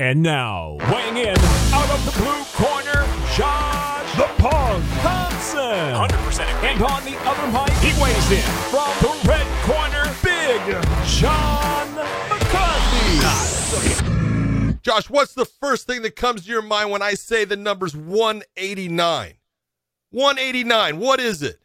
And now, weighing in out of the blue corner, Josh the Punk Thompson. 100% And on the other mic, he weighs in from the red corner, Big John McCarthy. Josh, what's the first thing that comes to your mind when I say the number's 189? 189, what is it?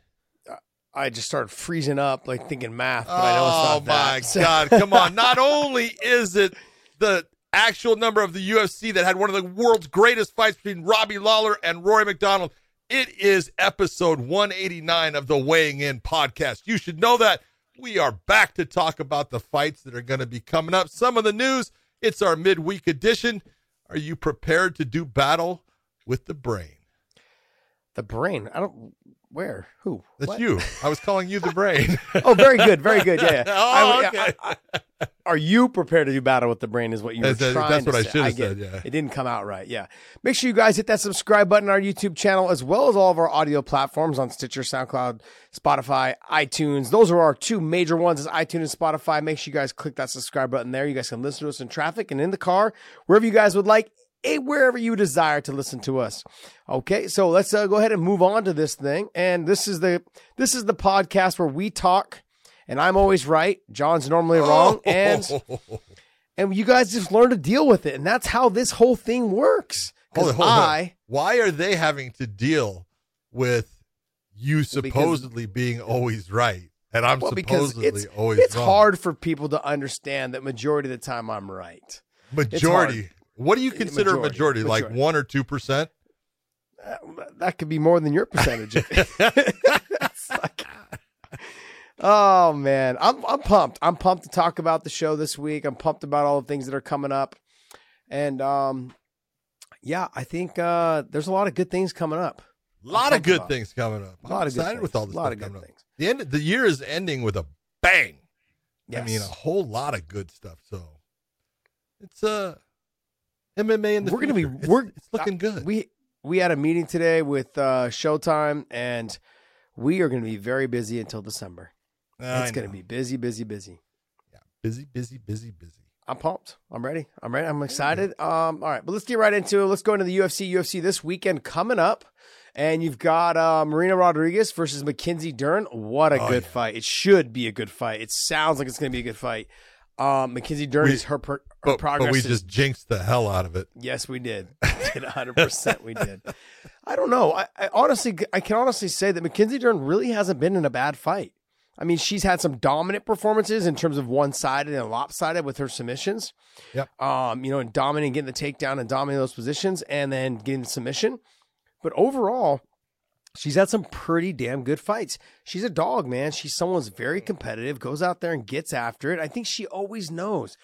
I just started freezing up, like thinking math, but I know it's Oh not my that. So- God, come on. Not only is it the actual number of the UFC that had one of the world's greatest fights between Robbie Lawler and Rory MacDonald, it is episode 189 of the Weighing In podcast. You should know that. We are back to talk about the fights that are going to be coming up. Some of the news, it's our midweek edition. Are you prepared to do battle with the brain? the brain. I don't. Where? Who? That's What? you. I was calling you the brain. Oh, very good, very good. Yeah. yeah. Oh, I- okay. I- I- are you prepared to do battle with the brain? Is what you were That's- trying that's to what I say. should have said, yeah. It didn't come out right. Yeah. Make sure you guys hit that subscribe button on our YouTube channel as well as all of our audio platforms on Stitcher, SoundCloud, Spotify, iTunes. Those are our two major ones: is iTunes and Spotify. Make sure you guys click that subscribe button there. You guys can listen to us in traffic and in the car, wherever you guys would like. Wherever you desire to listen to us, okay. So let's uh, go ahead and move on to this thing. And this is the this is the podcast where we talk and I'm always right. John's normally wrong, and and you guys just learn to deal with it, and that's how this whole thing works. Because on. I, Why are they having to deal with you because- supposedly being always right and I'm well, supposedly it's always it's wrong? hard for people to understand that majority of the time I'm right. Majority. What do you consider Majority. majority? Like one or two percent? Uh, that could be more than your percentage. Like- oh man, I'm I'm pumped. I'm pumped to talk about the show this week. I'm pumped about all the things that are coming up, and um, yeah, I think uh, there's a lot of good things coming up. A lot of good about things coming up. A I'm lot of good excited things. with all this a lot of good coming up. things. The end the year is ending with a bang. Yes. I mean, a whole lot of good stuff. So it's uh MMA in the We're gonna be- we're- it's looking good. we we had a meeting today with uh, Showtime, and we are going to be very busy until December. I it's going to be busy, busy, busy. Yeah, busy, busy, busy, busy. I'm pumped. I'm ready. I'm ready. I'm excited. Um, all right, but let's get right into it. Let's go into the UFC. UFC this weekend coming up, and you've got uh, Marina Rodriguez versus Mackenzie Dern. What a Oh, good yeah. fight! It should be a good fight. It sounds like it's going to be a good fight. Um, Mackenzie Dern is her, per, her But, progress. but we is- just jinxed the hell out of it. Yes, we did. We did 100%. we did. I don't know. I, I honestly, I can honestly say that Mackenzie Dern really hasn't been in a bad fight. I mean, she's had some dominant performances in terms of one sided and lopsided with her submissions. Yep. Um, you know, and dominating, getting the takedown and dominating those positions and then getting the submission. But overall, she's had some pretty damn good fights. She's a dog, man. She's someone's very competitive, goes out there and gets after it. I think she always knows.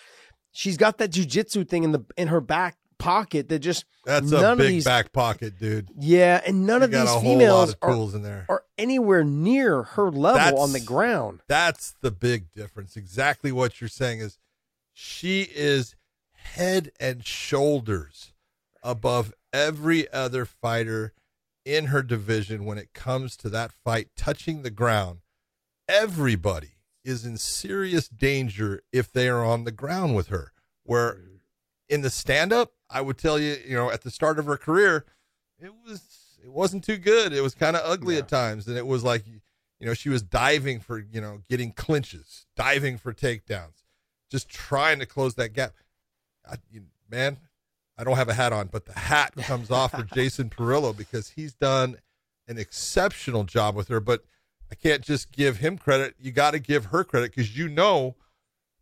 She's got that jujitsu thing in the in her back pocket that just That's none a of big these back pocket, dude. yeah, and none You of these a whole lot females of are, tools in there. are anywhere near her level That's- on the ground. That's the big difference. Exactly what you're saying is she is head and shoulders above every other fighter in her division when it comes to that fight touching the ground. Everybody is in serious danger if they are on the ground with her. Where mm-hmm. in the stand up, I would tell you, you know, at the start of her career, it was it wasn't too good. It was kind of ugly Yeah. at times, and it was like, you know, she was diving for you know getting clinches, diving for takedowns, just trying to close that gap. I, you, man, I don't have a hat on, but the hat comes off for Jason Parillo because he's done an exceptional job with her. But I can't just give him credit. You got to give her credit because you know,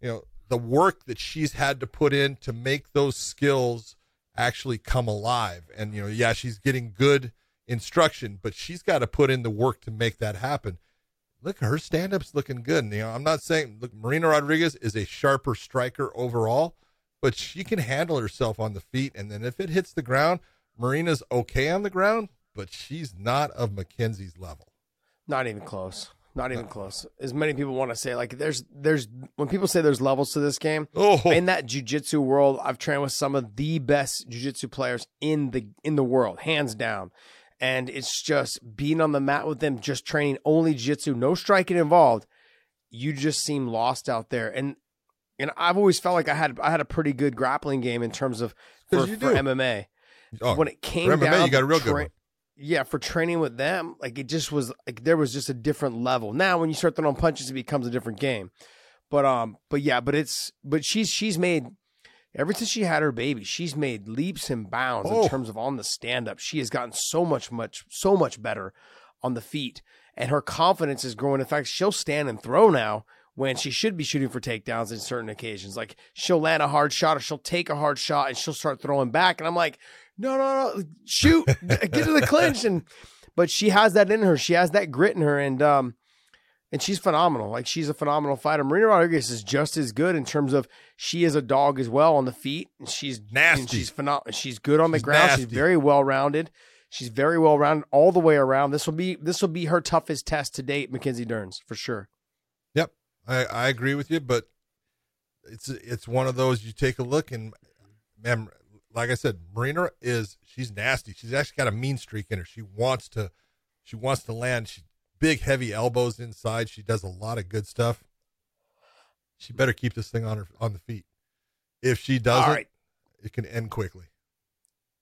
you know, the work that she's had to put in to make those skills actually come alive. And you know, yeah, she's getting good instruction, but she's got to put in the work to make that happen. Look, her stand-up's looking good. And, you know, I'm not saying look, Marina Rodriguez is a sharper striker overall, but she can handle herself on the feet. And then if it hits the ground, Marina's okay on the ground, but she's not of Mackenzie's level. Not even close. Not even uh. close. As many people want to say, like there's there's when people say there's levels to this game. Oh, In that jujitsu world, I've trained with some of the best jujitsu players in the in the world, hands down. And it's just being on the mat with them, just training only jiu-jitsu, no striking involved. You just seem lost out there. And and I've always felt like I had I had a pretty good grappling game in terms of for, for. MMA. Oh, when it came MMA, down, you got a real good one. Yeah, for training with them, like it just was like there was just a different level. Now, when you start throwing punches, it becomes a different game. But um, but yeah, but it's but she's she's made ever since she had her baby, she's made leaps and bounds Oh. in terms of on the stand up. She has gotten so much much so much better on the feet, and her confidence is growing. In fact, she'll stand and throw now when she should be shooting for takedowns in certain occasions. Like she'll land a hard shot or she'll take a hard shot and she'll start throwing back, and I'm like, no, no, no, shoot, get to the clinch, and but she has that in her. She has that grit in her, and um, and she's phenomenal. Like she's a phenomenal fighter. Marina Rodriguez is just as good in terms of she is a dog as well on the feet, and she's Nasty. And she's phenomenal. She's good on the She's ground. She's very well rounded. She's very well rounded all the way around. This will be this will be her toughest test to date, Mackenzie Dern's for sure. I, I agree with you, but it's it's one of those you take a look and man, like I said, Marina is she's nasty. She's actually got a mean streak in her. She wants to she wants to land. She big heavy elbows inside. She does a lot of good stuff. She better keep this thing on her on the feet. If she doesn't, right. it can end quickly.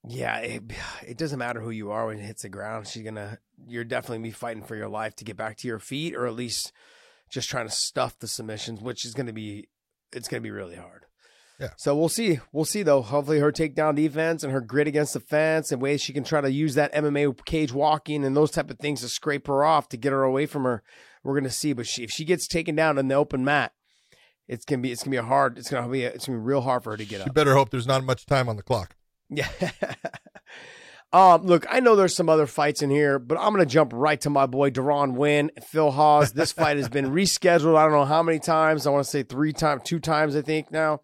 Yeah, it, it doesn't matter who you are when it hits the ground. She's gonna, you're definitely be fighting for your life to get back to your feet, or at least just trying to stuff the submissions, which is gonna be, it's gonna be really hard. Yeah. So we'll see. We'll see though. Hopefully, her takedown defense and her grit against the fence and ways she can try to use that MMA cage walking and those type of things to scrape her off to get her away from her. We're gonna see. But she, if she gets taken down in the open mat, it's gonna be, it's gonna be a hard. It's gonna be, a, it's gonna be real hard for her to get She up. better hope there's not much time on the clock. Yeah. um, look, I know there's some other fights in here, but I'm gonna jump right to my boy Deron Winn, Phil Hawes. This fight has been rescheduled. I don't know how many times. I want to say three times, two times, I think now.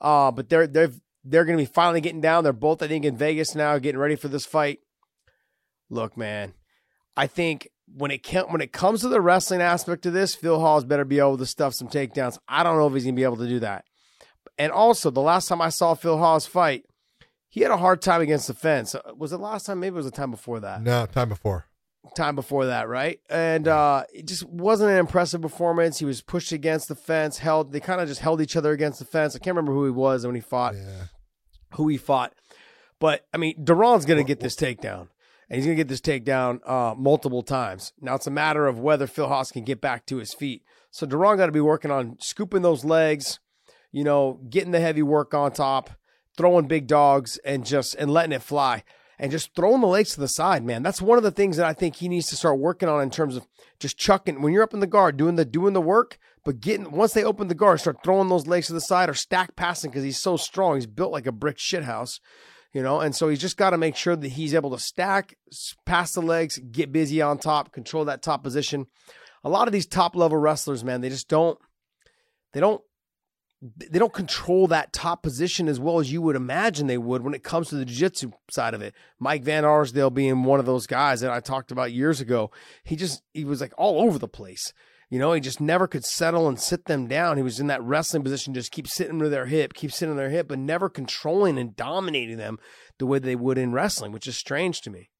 Uh, but they're they're they're gonna be finally getting down. They're both, I think, in Vegas now, getting ready for this fight. Look, man, I think when it can, when it comes to the wrestling aspect of this, Phil Hawes better be able to stuff some takedowns. I don't know if he's gonna be able to do that. And also, the last time I saw Phil Hawes fight, he had a hard time against the fence. Uh, Was it last time? Maybe it was the time before that. No, time before. Time before that, right? And uh, it just wasn't an impressive performance. He was pushed against the fence, held. They kind of just held each other against the fence. I can't remember who he was and when he fought. Yeah. Who he fought, but I mean, Deron's going to get this takedown, and he's going to get this takedown uh, multiple times. Now it's a matter of whether Phil Hawes can get back to his feet. So Deron got to be working on scooping those legs, you know, getting the heavy work on top, throwing big dogs, and just and letting it fly, and just throwing the legs to the side. Man, that's one of the things that I think he needs to start working on in terms of just chucking when you're up in the guard, doing the doing the work, but getting once they open the guard, start throwing those legs to the side or stack passing because he's so strong. He's built like a brick shithouse, you know, and so he's just got to make sure that he's able to stack, pass the legs, get busy on top, control that top position. A lot of these top level wrestlers, man, they just don't, they don't they don't control that top position as well as you would imagine they would when it comes to the jiu-jitsu side of it. Mike Van Arsdale being one of those guys that I talked about years ago. He just he was like all over the place. You know, he just never could settle and sit them down. He was in that wrestling position, just keep sitting to their hip, keep sitting to their hip, but never controlling and dominating them the way they would in wrestling, which is strange to me.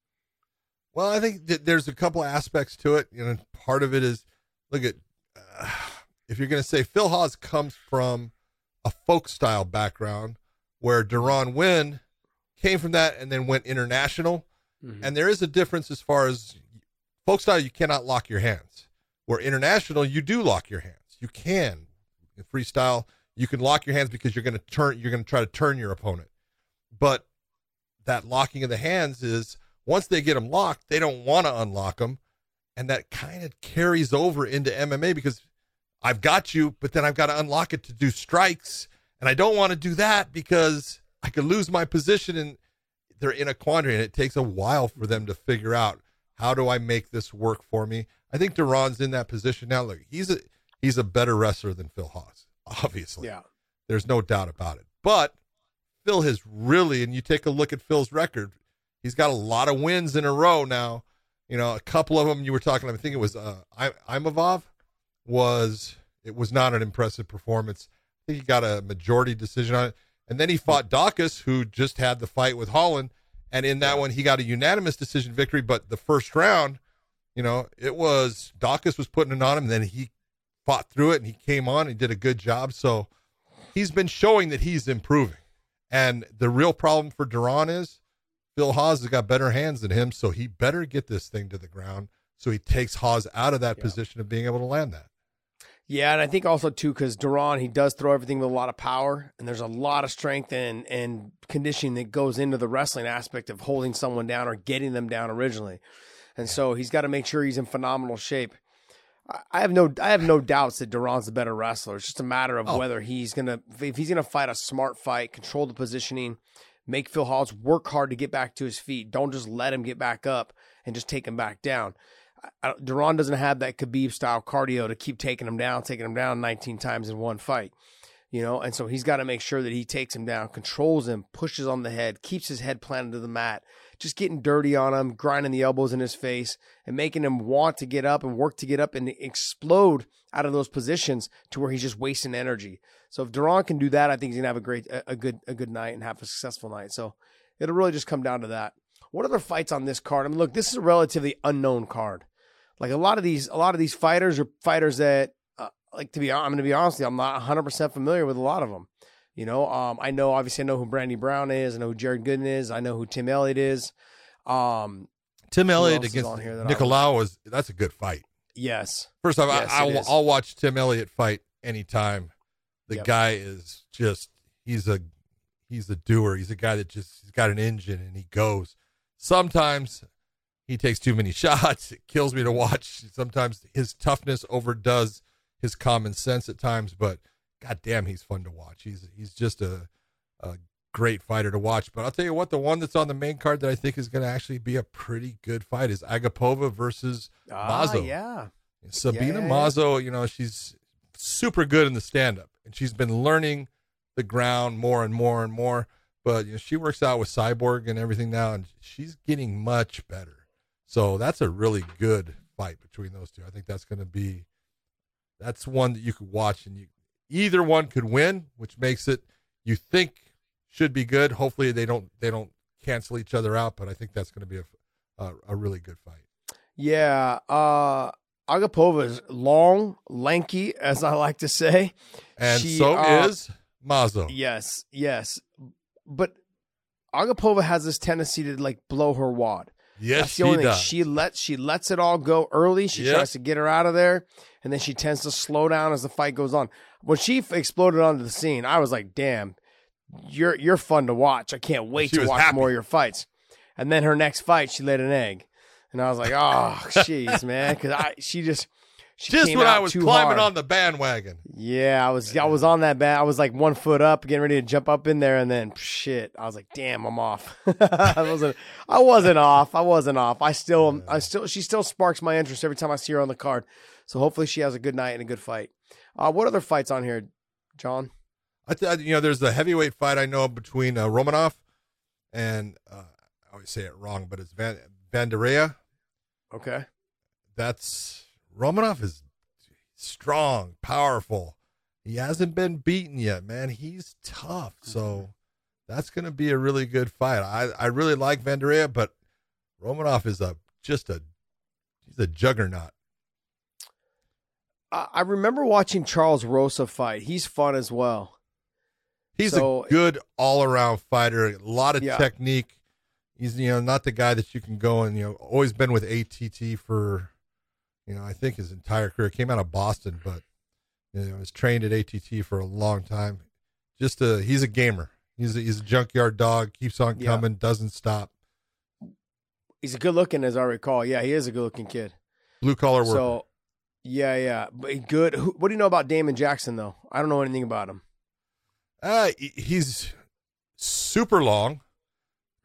Well, I think that there's a couple aspects to it. You know, part of it is look at uh, if you're going to say Phil Hawes comes from a folk style background where Deron Winn came from that and then went international. Mm-hmm. And there is a difference as far as folk style, you cannot lock your hands. Where international, you do lock your hands. You can. In freestyle, you can lock your hands because you're going to turn, you're going to try to turn your opponent. But that locking of the hands is once they get them locked, they don't want to unlock them. And that kind of carries over into MMA because I've got you, but then I've got to unlock it to do strikes. And I don't want to do that because I could lose my position and they're in a quandary and it takes a while for them to figure out how do I make this work for me. I think Deron's in that position now. Look, he's a he's a better wrestler than Phil Hawes, obviously. Yeah. There's no doubt about it. But Phil has really, and you take a look at Phil's record, he's got a lot of wins in a row now. You know, a couple of them you were talking. I think it was uh, I- Imavov was it was not an impressive performance. I think he got a majority decision on it, and then he fought Daukaus, who just had the fight with Holland, and in that one he got a unanimous decision victory. But the first round, you know, it was Daukaus was putting it on him, and then he fought through it and he came on and did a good job. So he's been showing that he's improving. And the real problem for Deron is Phil Hawes has got better hands than him, so he better get this thing to the ground so he takes Hawes out of that yeah. position of being able to land that. Yeah, and I think also too because Deron he does throw everything with a lot of power, and there's a lot of strength and and conditioning that goes into the wrestling aspect of holding someone down or getting them down originally, and so he's got to make sure he's in phenomenal shape. I have no I have no doubts that Deron's the better wrestler. It's just a matter of oh. whether he's gonna if he's gonna fight a smart fight, control the positioning, make Phil Hawes work hard to get back to his feet. Don't just let him get back up and just take him back down. Deron doesn't have that Khabib style cardio to keep taking him down, taking him down 19 times in one fight, you know. And so he's got to make sure that he takes him down, controls him, pushes on the head, keeps his head planted to the mat, just getting dirty on him, grinding the elbows in his face, and making him want to get up and work to get up and explode out of those positions to where he's just wasting energy. So if Deron can do that, I think he's gonna have a great, a, a good, a good night and have a successful night. So it'll really just come down to that. What other fights on this card? I mean, look, this is a relatively unknown card. Like a lot of these, a lot of these fighters are fighters that, uh, like to be, I'm going to be honest, I'm not 100 percent familiar with a lot of them. You know, um, I know obviously I know who Brandon Brown is. I know who Jared Gooden is. I know who Tim Elliott is. Um, Tim Elliott against Nicolau was that's a good fight. Yes. First off, yes, I, will I'll watch Tim Elliott fight anytime. The yep. guy is just he's a he's a doer. He's a guy that just he's got an engine and he goes. Sometimes he takes too many shots. It kills me to watch. Sometimes his toughness overdoes his common sense at times, but god damn, he's fun to watch. He's he's just a, a great fighter to watch. But I'll tell you what, the one that's on the main card that I think is going to actually be a pretty good fight is Agapova versus ah, Mazo. Yeah, Sabina yeah, Mazo. You know, she's super good in the stand up, and she's been learning the ground more and more and more. But you know, she works out with Cyborg and everything now, and she's getting much better. So that's a really good fight between those two. I think that's going to be that's one that you could watch and you either one could win, which makes it you think should be good. Hopefully they don't they don't cancel each other out, but I think that's going to be a, a, a really good fight. Yeah, uh Agapova is long, lanky, as I like to say, and she, so uh, is Mazo. Yes, yes, but Agapova has this tendency to like blow her wad. Yes, That's the only thing. She lets she lets it all go early. She yep. tries to get her out of there, and then she tends to slow down as the fight goes on. When she exploded onto the scene, I was like, "Damn, you're you're fun to watch. I can't wait she to watch happy. more of your fights." And then her next fight, she laid an egg, and I was like, "Oh, jeez, man," because I she just she Just when I was climbing hard. on the bandwagon. Yeah, I was I was on that band. I was like one foot up, getting ready to jump up in there, and then shit, I was like, damn, I'm off. I wasn't I wasn't off. I wasn't off. I still I still she still sparks my interest every time I see her on the card. So hopefully she has a good night and a good fight. Uh, what other fights on here, John? I th- you know, there's the heavyweight fight I know between uh, Romanov and uh, I always say it wrong, but it's Van Vanderaa. Okay, that's Romanov is strong, powerful. He hasn't been beaten yet, man. He's tough. So mm-hmm. that's going to be a really good fight. I, I really like Vanderaa, but Romanov is a just a he's a juggernaut. I remember watching Charles Rosa fight. He's fun as well. He's so, a good all around fighter. A lot of yeah. technique. He's you know not the guy that you can go and you know always been with ATT for you know, I think his entire career came out of Boston, but you know, was trained at ATT for a long time. Just a, he's a gamer. He's a, he's a junkyard dog. Keeps on coming. Yeah. Doesn't stop. He's a good looking, as I recall. Yeah, he is a good looking kid. Blue collar worker. So, yeah, yeah, but good. What do you know about Damon Jackson though? I don't know anything about him. Uh, he's super long,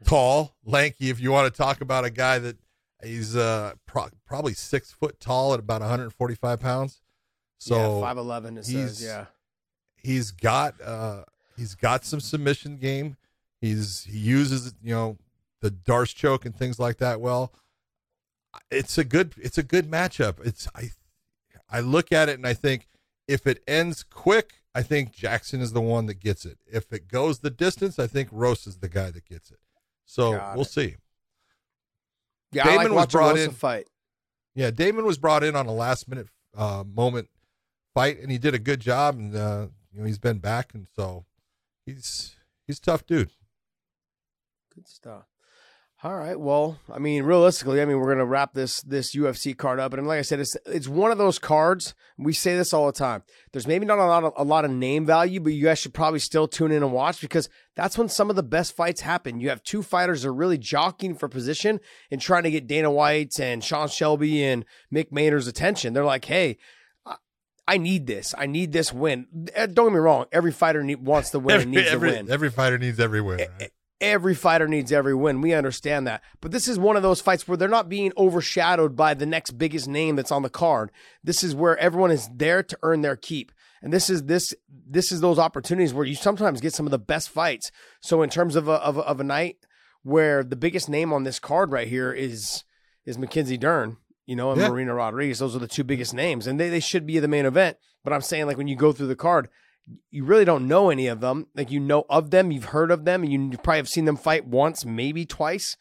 tall, lanky. If you want to talk about a guy that He's uh pro- probably six foot tall at about 145 pounds. So five eleven. It says yeah. He's got uh he's got some submission game. He's he uses you know the D'Arce choke and things like that. Well, it's a good it's a good matchup. It's I I look at it and I think if it ends quick, I think Jackson is the one that gets it. If it goes the distance, I think Rose is the guy that gets it. So Got we'll it. see. Yeah, Damon like was brought in fight. Yeah, Damon was brought in on a last minute uh, moment fight, and he did a good job. And uh, you know he's been back, and so he's he's a tough dude. Good stuff. All right. Well, I mean, realistically, I mean, we're gonna wrap this this UFC card up, and like I said, it's it's one of those cards. We say this all the time. There's maybe not a lot of a lot of name value, but you guys should probably still tune in and watch because that's when some of the best fights happen. You have two fighters that are really jockeying for position and trying to get Dana White's and Sean Shelby and Mick Maynard's attention. They're like, hey. I need this. I need this win. Eh, don't get me wrong. Every fighter need, wants to win every, and needs every, win. Every fighter needs every win. Right? Every fighter needs every win. We understand that. But this is one of those fights where they're not being overshadowed by the next biggest name that's on the card. This is where everyone is there to earn their keep. And this is this this is those opportunities where you sometimes get some of the best fights. So in terms of a, of a, of a night where the biggest name on this card right here is is Mackenzie Dern, you know, and yeah. Marina Rodriguez. Those are the two biggest names, and they, they should be the main event. But I'm saying, like, when you go through the card, you really don't know any of them. Like you know of them, you've heard of them, and you probably have seen them fight once, maybe twice.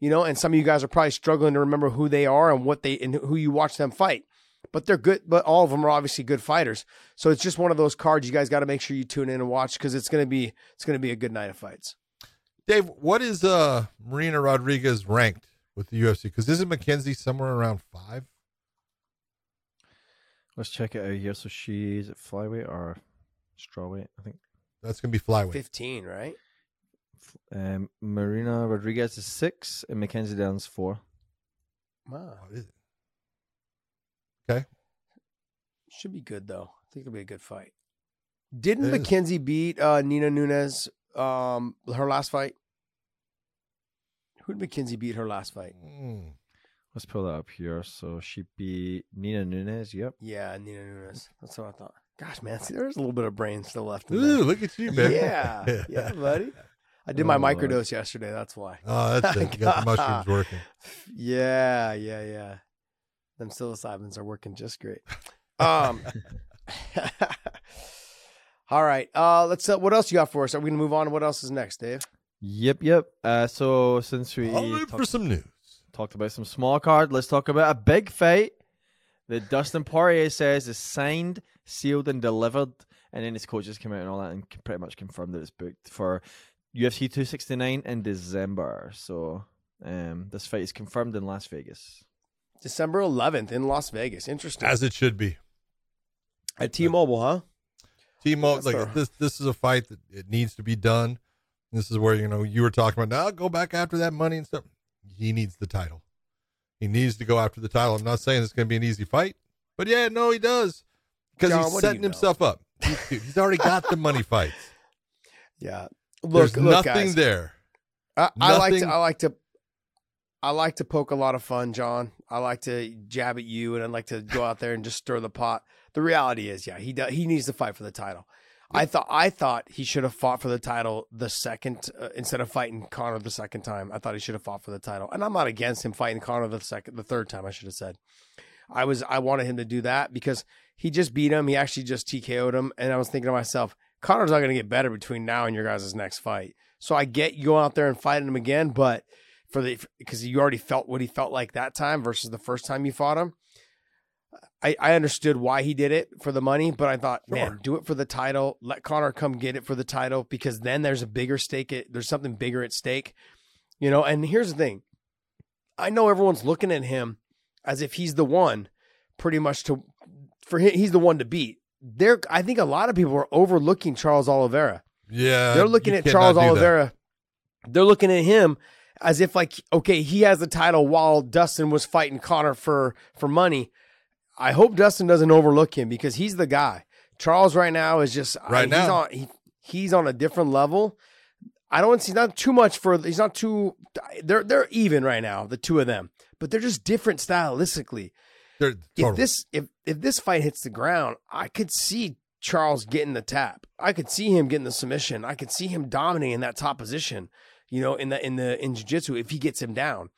You know, and some of you guys are probably struggling to remember who they are and what they and who you watch them fight. But they're good. But all of them are obviously good fighters. So it's just one of those cards you guys got to make sure you tune in and watch because it's gonna be it's gonna be a good night of fights. Dave, what is uh Marina Rodriguez ranked with the UFC? Because isn't Mackenzie somewhere around five? Let's check it out here. So she's at flyweight or strawweight, I think. That's gonna be flyweight. Fifteen, right? Um, Marina Rodriguez is six, and Mackenzie Dern's four. Wow. Oh, okay. Should be good though. I think it'll be a good fight. Didn't Mackenzie beat uh, Nina Nunes um, her last fight? Who did Mackenzie beat her last fight? Mm. Let's pull that up here. So she beat Nina Nunes. Yep. Yeah, Nina Nunes. That's what I thought. Gosh, man, see, there's a little bit of brain still left. In Ooh, look at you, man. Yeah, yeah, buddy. I did my oh, microdose yesterday. That's why. Oh, that's it. You got the mushrooms working. Yeah, yeah, yeah. Them psilocybins are working just great. Um. all right. Uh, let's. Uh, what else you got for us? Are we gonna move on? What else is next, Dave? Yep, yep. Uh, so since we talk- for some news, talked about some small card, let's talk about a big fight that Dustin Poirier says is signed, sealed, and delivered. And then his coaches came out and all that and pretty much confirmed that it's booked for UFC 269 in December. So um, this fight is confirmed in Las Vegas. December 11th in Las Vegas. Interesting. As it should be. At T-Mobile, huh? T-Mobile, like fair. this. This is a fight that it needs to be done. This is where you know you were talking about. Now go back after that money and stuff. He needs the title. He needs to go after the title. I'm not saying it's going to be an easy fight, but yeah, no, he does because he's setting himself know? up. Dude, he's already got the money fights. Yeah, look, There's look, nothing guys. there. I, I like to, I like to, I like to poke a lot of fun, John. I like to jab at you, and I like to go out there and just stir the pot. The reality is, yeah, he does, he needs to fight for the title. I thought I thought he should have fought for the title the second uh, instead of fighting Conor the second time. I thought he should have fought for the title, and I'm not against him fighting Conor the second, the third time. I should have said. I was I wanted him to do that because he just beat him. He actually just TKO'd him, and I was thinking to myself, Conor's not going to get better between now and your guys' next fight. So I get you go out there and fighting him again, but for the because you already felt what he felt like that time versus the first time you fought him. I, I understood why he did it for the money, but I thought, sure. man, do it for the title. Let Conor come get it for the title because then there's a bigger stake. At, there's something bigger at stake, you know. And here's the thing: I know everyone's looking at him as if he's the one, pretty much to for him. He's the one to beat. There, I think a lot of people are overlooking Charles Oliveira. Yeah, they're looking at Charles Oliveira. That. They're looking at him as if like, okay, he has the title while Dustin was fighting Conor for for money I hope Dustin doesn't overlook him because he's the guy. Charles right now is just uh, right I, now he's on he, he's on a different level. I don't see not too much for he's not too they're they're even right now the two of them, but they're just different stylistically. They're, if this if if this fight hits the ground, I could see Charles getting the tap. I could see him getting the submission. I could see him dominating that top position. You know, in the in the in jiu-jitsu if he gets him down.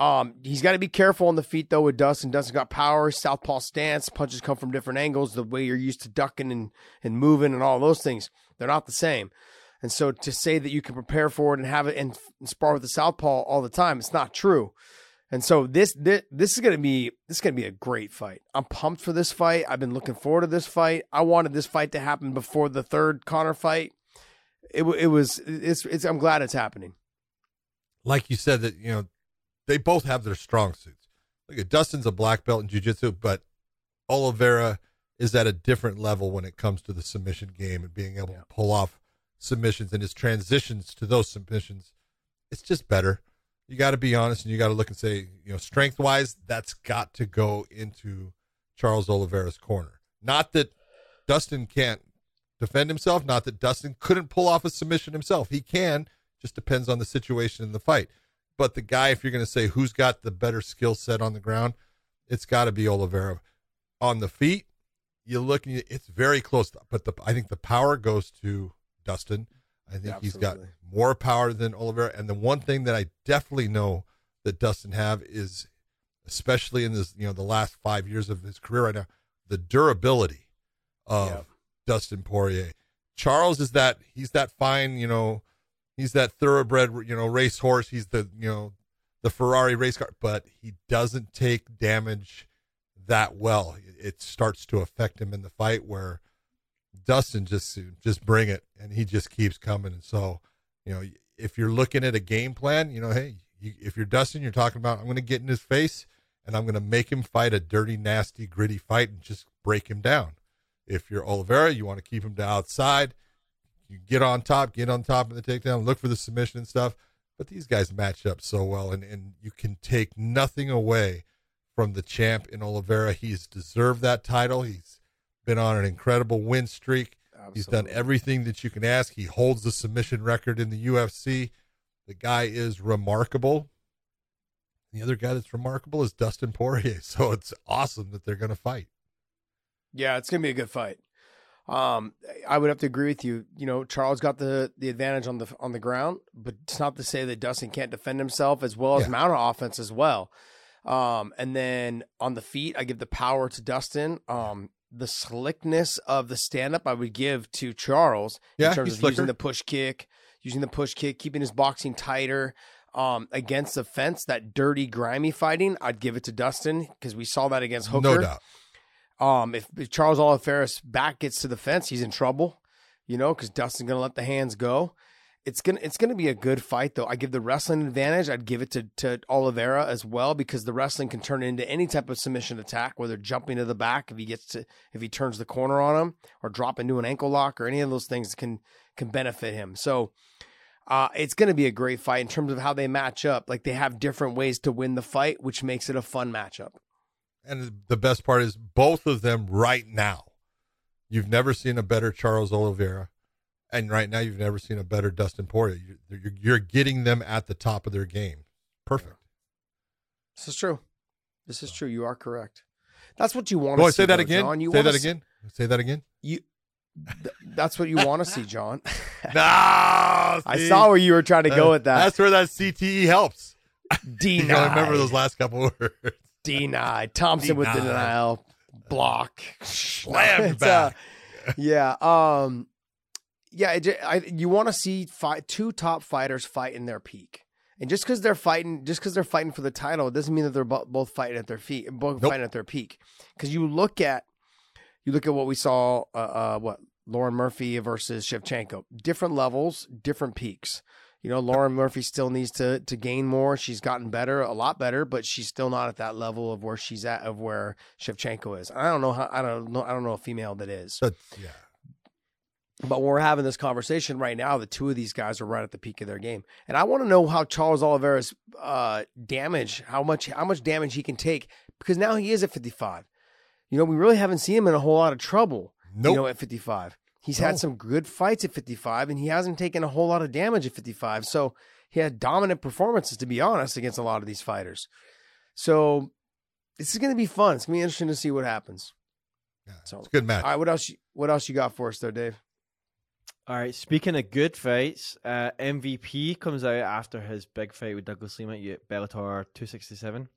Um, he's got to be careful on the feet though with Dustin. Dustin got power, southpaw stance, punches come from different angles. The way you're used to ducking and and moving and all those things, they're not the same. And so to say that you can prepare for it and have it and, and spar with the southpaw all the time, it's not true. And so this this, this is gonna be this is gonna be a great fight. I'm pumped for this fight. I've been looking forward to this fight. I wanted this fight to happen before the third Conor fight. It it was it's it's I'm glad it's happening. Like you said that you know they both have their strong suits. Look at Dustin's a black belt in jiu-jitsu, but Oliveira is at a different level when it comes to the submission game and being able Yeah. to pull off submissions and his transitions to those submissions. It's just better. You got to be honest and you got to look and say, you know, strength wise, that's got to go into Charles Oliveira's corner. Not that Dustin can't defend himself, not that Dustin couldn't pull off a submission himself. He can, just depends on the situation in the fight. But the guy, if you're going to say who's got the better skill set on the ground, it's got to be Oliveira. On the feet, you look and you, it's very close. But the I think the power goes to Dustin. I think he's got more power than Oliveira. And the one thing that I definitely know that Dustin have is, especially in this, you know, the last five years of his career right now, the durability of Yep. Dustin Poirier. Charles is that he's that fine, you know, he's that thoroughbred, you know, racehorse. He's the, you know, the Ferrari race car, but he doesn't take damage that well. It starts to affect him in the fight where Dustin just just bring it and he just keeps coming. And so, you know, if you're looking at a game plan, you know, hey, you, if you're Dustin, you're talking about I'm going to get in his face and I'm going to make him fight a dirty, nasty, gritty fight and just break him down. If you're Oliveira, you want to keep him to outside. You get on top, get on top of the takedown, look for the submission and stuff. But these guys match up so well, and, and you can take nothing away from the champ in Oliveira. He's deserved that title. He's been on an incredible win streak. He's done everything that you can ask. He holds the submission record in the UFC. The guy is remarkable. The other guy that's remarkable is Dustin Poirier. So it's awesome that they're going to fight. Yeah, it's gonna be a good fight. Um, I would have to agree with you. You know, Charles got the the advantage on the on the ground, but it's not to say that Dustin can't defend himself as well as Yeah. mount an offense as well. Um, and then on the feet, I give the power to Dustin. Um, the slickness of the stand up, I would give to Charles Yeah, in terms of using the push kick, using the push kick, keeping his boxing tighter. Um, against the fence, that dirty, grimy fighting, I'd give it to Dustin because we saw that against Hooker. No doubt. Um, if, Charles Oliveira's back gets to the fence, he's in trouble, you know, because Dustin's gonna let the hands go. It's gonna it's gonna be a good fight though. I give the wrestling advantage. I'd give it to to Oliveira as well because the wrestling can turn into any type of submission attack, whether jumping to the back if he gets to if he turns the corner on him or drop into an ankle lock or any of those things can can benefit him. So. Uh, it's going to be a great fight in terms of how they match up. Like they have different ways to win the fight, which makes it a fun matchup. And the best part is both of them right now. You've never seen a better Charles Oliveira, and right now you've never seen a better Dustin Poirier. You're, you're, you're getting them at the top of their game. Perfect. This is true. This is true. You are correct. That's what you want to see. say that though, again. John. You say that see- again. Say that again. You. th- that's what you want to see, John. No, I saw where you were trying to go uh, with that. That's where that CTE helps. Denied. gotta remember those last couple words. Denied. Thompson with Denied. denial. Block. Slammed uh, back. yeah. Um. Yeah. It, I, you want to see fight two top fighters fight in their peak, and just because they're fighting, just because they're fighting for the title, it doesn't mean that they're bo- both fighting at their feet, both Nope. fighting at their peak. Because you look at, you look at what we saw. Uh, uh, what Lauren Murphy versus Shevchenko, different levels, different peaks. You know, Lauren Murphy still needs to to gain more. She's gotten better, a lot better, but she's still not at that level of where she's at, of where Shevchenko is. I don't know how. I don't know. I don't know a female that is. But yeah, But we're having this conversation right now, the two of these guys are right at the peak of their game, and I want to know how Charles Oliveira's uh, damage, how much, how much damage he can take, because now he is at 55. You know, we really haven't seen him in a whole lot of trouble. nope. You know, at 55, he's No. had some good fights at 55, and he hasn't taken a whole lot of damage at 55. So he had dominant performances, to be honest, against a lot of these fighters. So this is going to be fun. It's going to be interesting to see what happens. Yeah, So- it's a good match. All right, what else? you- What else you got for us, there, Dave? All right. Speaking of good fights, uh, MVP comes out after his big fight with Douglas Lima at Bellator 267,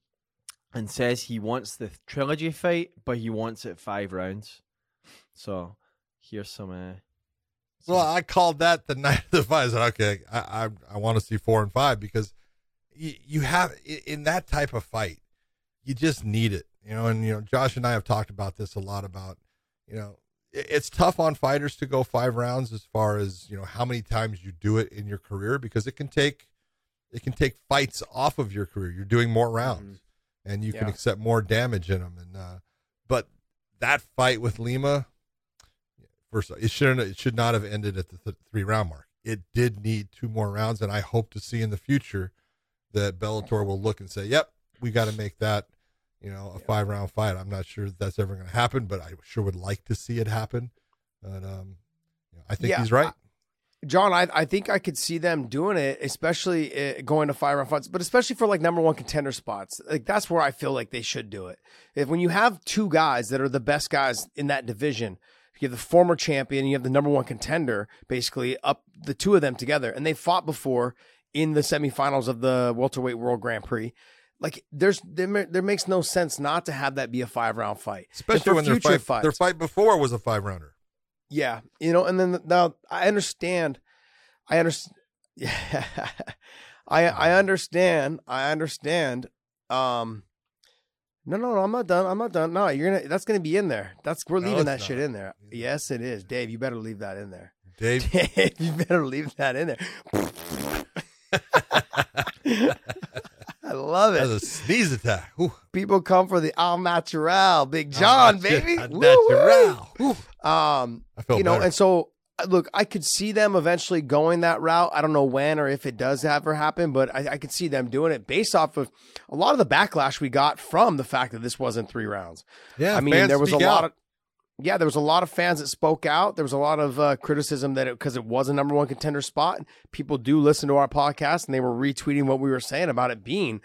and says he wants the trilogy fight, but he wants it five rounds. So here's some. Uh, Well, I called that the night of the fight. I said, okay, I I, I want to see four and five because you, you have in that type of fight, you just need it, you know. And you know, Josh and I have talked about this a lot about, you know, it's tough on fighters to go five rounds as far as you know how many times you do it in your career because it can take it can take fights off of your career. You're doing more rounds, mm-hmm. and you yeah. can accept more damage in them. And uh, but that fight with Lima, first it shouldn't it should not have ended at the th- three round mark. It did need two more rounds, and I hope to see in the future that Bellator will look and say, "Yep, we got to make that." You know, a yeah. five round fight. I'm not sure that's ever going to happen, but I sure would like to see it happen. But um, I think yeah, he's right. John, I, I think I could see them doing it, especially uh, going to five round fights, but especially for like number one contender spots. Like that's where I feel like they should do it. If when you have two guys that are the best guys in that division, you have the former champion, you have the number one contender, basically up the two of them together, and they fought before in the semifinals of the welterweight world Grand Prix. Like there's there, there makes no sense not to have that be a five round fight, especially when their fight fights, their fight before was a five rounder. Yeah, you know, and then now I understand. I understand. Yeah, I I understand. I understand. Um, no, no, no, I'm not done. I'm not done. No, you're gonna. That's gonna be in there. That's we're no, leaving that not. shit in there. Yes, it is, Dave. You better leave that in there. Dave, Dave you better leave that in there. I love it. That's a sneeze attack. Ooh. People come for the all natural, Big John, baby. natural. Um, I feel you know, better. and so look, I could see them eventually going that route. I don't know when or if it does ever happen, but I, I could see them doing it based off of a lot of the backlash we got from the fact that this wasn't three rounds. Yeah, I mean, there was a out. lot of yeah, there was a lot of fans that spoke out. There was a lot of uh, criticism that because it, it, was a number one contender spot, people do listen to our podcast and they were retweeting what we were saying about it being,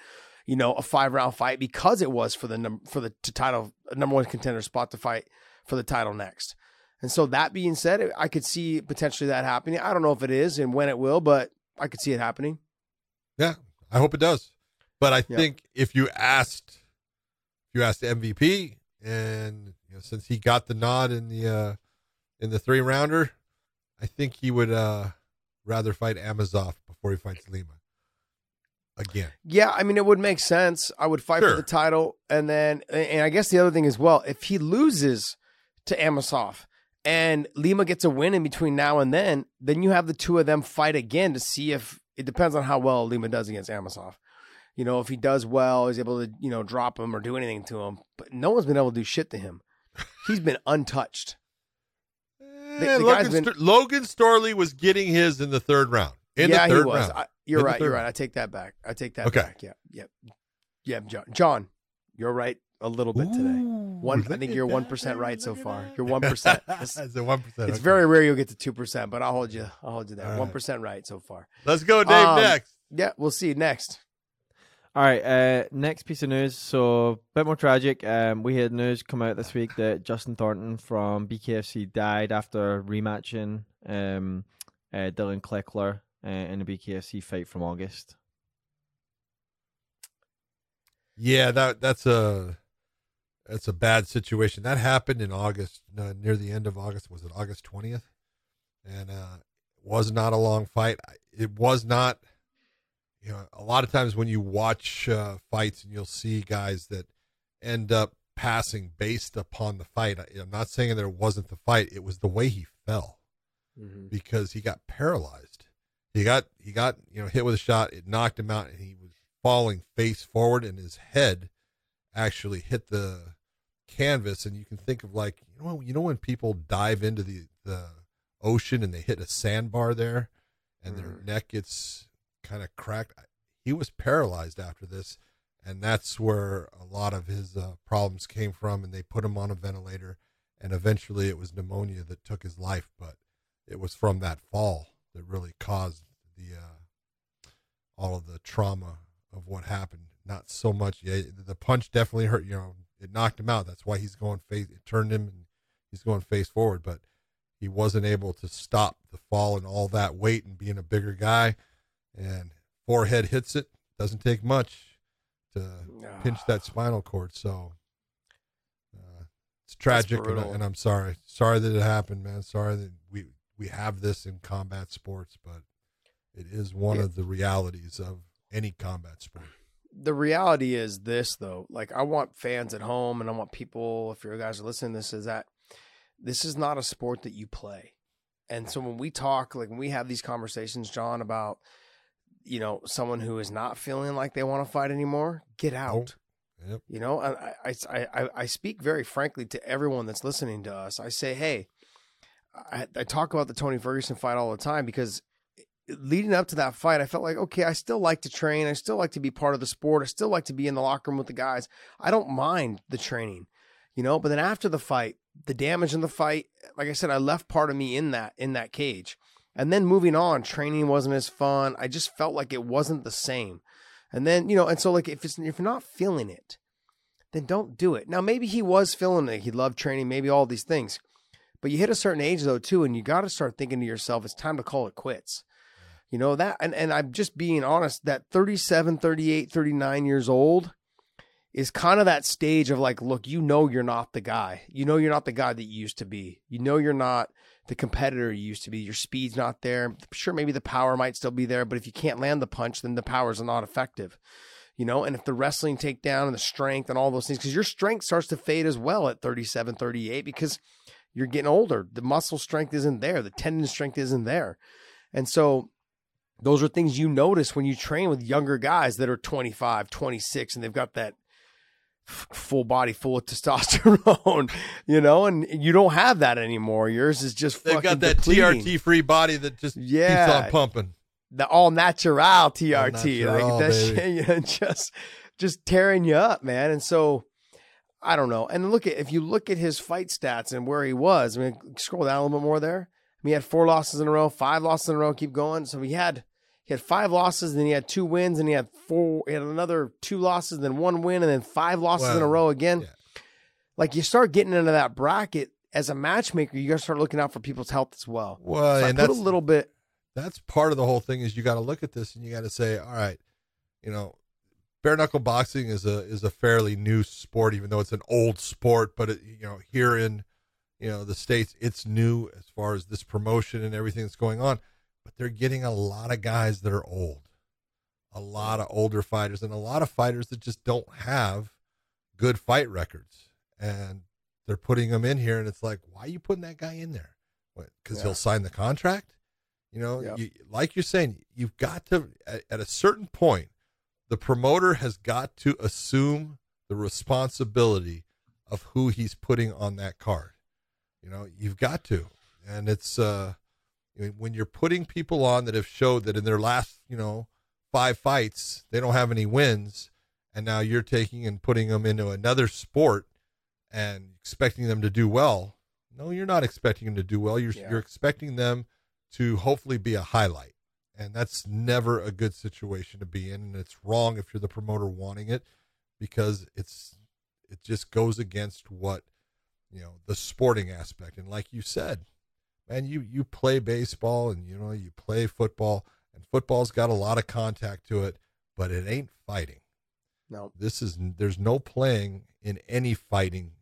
you know, a five round fight because it was for the num- for the to title number one contender spot to fight for the title next. And so that being said, I could see potentially that happening. I don't know if it is and when it will, but I could see it happening. Yeah, I hope it does. But I think if you asked, if you asked MVP, and you know, since he got the nod in the uh, in the three rounder, I think he would uh, rather fight Amosov before he fights Lima again. Yeah, I mean it would make sense. I would fight sure. for the title, and then and I guess the other thing as well, if he loses to Amosov and Lima gets a win in between now and then, then you have the two of them fight again to see if it depends on how well Lima does against Amosov. You know, if he does well, he's able to, you know, drop him or do anything to him. But no one's been able to do shit to him. He's been untouched. The, eh, the Logan, been, St- Logan Storley was getting his in the third round. In yeah, the third he was. round. I, you're in right. You're round. right. I take that back. I take that okay. back. Yeah. Yeah. Yeah. John, John, you're right a little bit today. One, I think you're one percent right so far. You're one percent. It's one percent. It's okay. very rare you'll get to two percent, but I'll hold you. I'll hold you there. One right. right so far. Let's go, Dave. Um, next. Yeah, we'll see you next. All right, uh, next piece of news. So, a bit more tragic. Um, we had news come out this week that Justin Thornton from BKFC died after rematching um, uh, Dillon Cleckler uh, in a BKFC fight from August. Yeah, that that's a that's a bad situation. That happened in August, uh, near the end of August. Was it August twentieth? And uh, it was not a long fight. It was not. You know, a lot of times when you watch uh, fights and you'll see guys that end up passing based upon the fight. I'm not saying that it wasn't the fight; it was the way he fell mm-hmm. because he got paralyzed. He got he got you know hit with a shot. It knocked him out, and he was falling face forward, and his head actually hit the canvas and you can think of like you know you know when people dive into the the ocean and they hit a sandbar there and mm. their neck gets kind of cracked he was paralyzed after this and that's where a lot of his uh, problems came from and they put him on a ventilator and eventually it was pneumonia that took his life but it was from that fall that really caused the uh, all of the trauma of what happened not so much yeah the punch definitely hurt you know it knocked him out. That's why he's going face. It turned him, and he's going face forward. But he wasn't able to stop the fall and all that weight and being a bigger guy. And forehead hits it. Doesn't take much to pinch that spinal cord. So uh, it's tragic, and, and I'm sorry. Sorry that it happened, man. Sorry that we we have this in combat sports, but it is one yeah. of the realities of any combat sport. The reality is this though like i want fans at home and i want people if you guys are listening to this is that this is not a sport that you play. And so when we talk like when we have these conversations john about you know someone who is not feeling like they want to fight anymore get out. Yep. you know and I, I i i speak very frankly to everyone that's listening to us. I say hey I, I talk about the tony ferguson fight all the time because leading up to that fight, I felt like, okay, I still like to train. I still like to be part of the sport. I still like to be in the locker room with the guys. I don't mind the training, you know, but then after the fight, the damage in the fight, like I said, I left part of me in that, in that cage. And then moving on, training wasn't as fun. I just felt like it wasn't the same. And then, you know, and so like if it's, if you're not feeling it, then don't do it. Now, maybe he was feeling it. He loved training, maybe all these things. But you hit a certain age though, too, and you got to start thinking to yourself, it's time to call it quits. You know that and and I'm just being honest that 37, 38, 39 years old is kind of that stage of like look, you know you're not the guy. You know you're not the guy that you used to be. You know you're not the competitor you used to be. Your speed's not there. Sure maybe the power might still be there, but if you can't land the punch then the powers not effective. You know, and if the wrestling takedown and the strength and all those things cuz your strength starts to fade as well at 37, 38 because you're getting older. The muscle strength isn't there. The tendon strength isn't there. And so those are things you notice when you train with younger guys that are 25, 26, and they've got that full body full of testosterone, you know, and you don't have that anymore. Yours is just They've got that depleting. TRT free body that just Yeah. keeps on pumping. the all natural TRT, natural, like that baby. shit, you know, just just tearing you up, man. And so I don't know. And look at if you look at his fight stats and where he was. I mean, scroll down a little bit more there. I mean, he had four losses in a row, five losses in a row. Keep going. So he had he had five losses, then he had two wins, and he had four. He had another two losses, then one win, and then five losses in a row again. yeah. Like you start getting into that bracket as a matchmaker, you got to start looking out for people's health as well. Well, So and put a little bit. that's part of the whole thing is you got to look at this and you got to say, all right, you know, bare knuckle boxing is a is a fairly new sport, even though it's an old sport. But it, you know, here in you know the states, it's new as far as this promotion and everything that's going on. But they're getting a lot of guys that are old, a lot of older fighters, and a lot of fighters that just don't have good fight records, and they're putting them in here, and it's like, why are you putting that guy in there? Because Yeah. he'll sign the contract. You know, you, like you're saying, you've got to at, at a certain point, the promoter has got to assume the responsibility of who he's putting on that card. You know, you've got to, and it's uh, when you're putting people on that have showed that in their last, you know, five fights they don't have any wins, and now you're taking and putting them into another sport and expecting them to do well. No, you're not expecting them to do well. You're Yeah. you're expecting them to hopefully be a highlight. And that's never a good situation to be in. And it's wrong if you're the promoter wanting it because it's it just goes against what you know the sporting aspect. And like you said, man, you you play baseball and you know you play football and football's got a lot of contact to it, but it ain't fighting. No, This is there's no playing in any fighting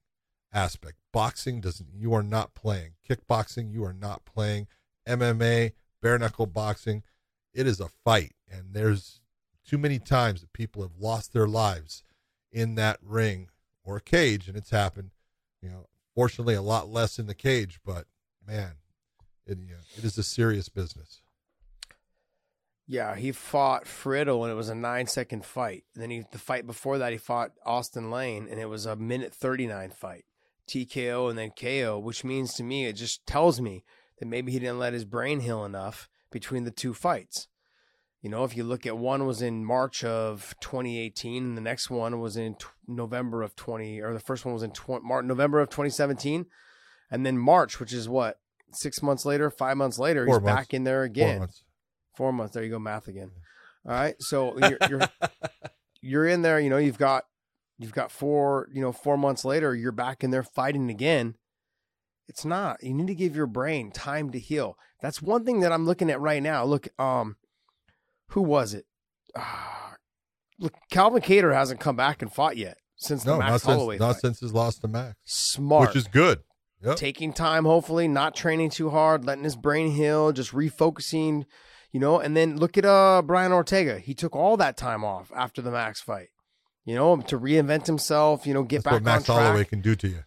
aspect. Boxing doesn't you are not playing. Kickboxing, you are not playing. MMA, bare knuckle boxing, it is a fight. And there's too many times that people have lost their lives in that ring or cage, and it's happened. You know, fortunately a lot less in the cage, but man, it it is a serious business. Yeah, he fought Friddle and it was a nine second fight. And then he the fight before that he fought Austin Lane and it was a minute thirty nine fight. TKO and then KO, which means to me it just tells me that maybe he didn't let his brain heal enough between the two fights. You know, if you look at one was in March of 2018 and the next one was in t- November of 20 or the first one was in tw- Mar- November of 2017 and then March, which is what 6 months later, 5 months later, Four he's months. back in there Four again. months. Four months. There you go, math again. All right. So you're you're you're in there. You know, you've got you've got four. You know, four months later, you're back in there fighting again. It's not. You need to give your brain time to heal. That's one thing that I'm looking at right now. Look, um, who was it? Ah, look, Calvin Kattar hasn't come back and fought yet since the no, Max not Holloway since not since his loss to Max, Smart, which is good. Yep. taking time, hopefully, not training too hard, letting his brain heal, just refocusing. You know, and then look at uh Brian Ortega. He took all that time off after the Max fight. You know, to reinvent himself. You know, get That's what back Max on track. Holloway can do to you.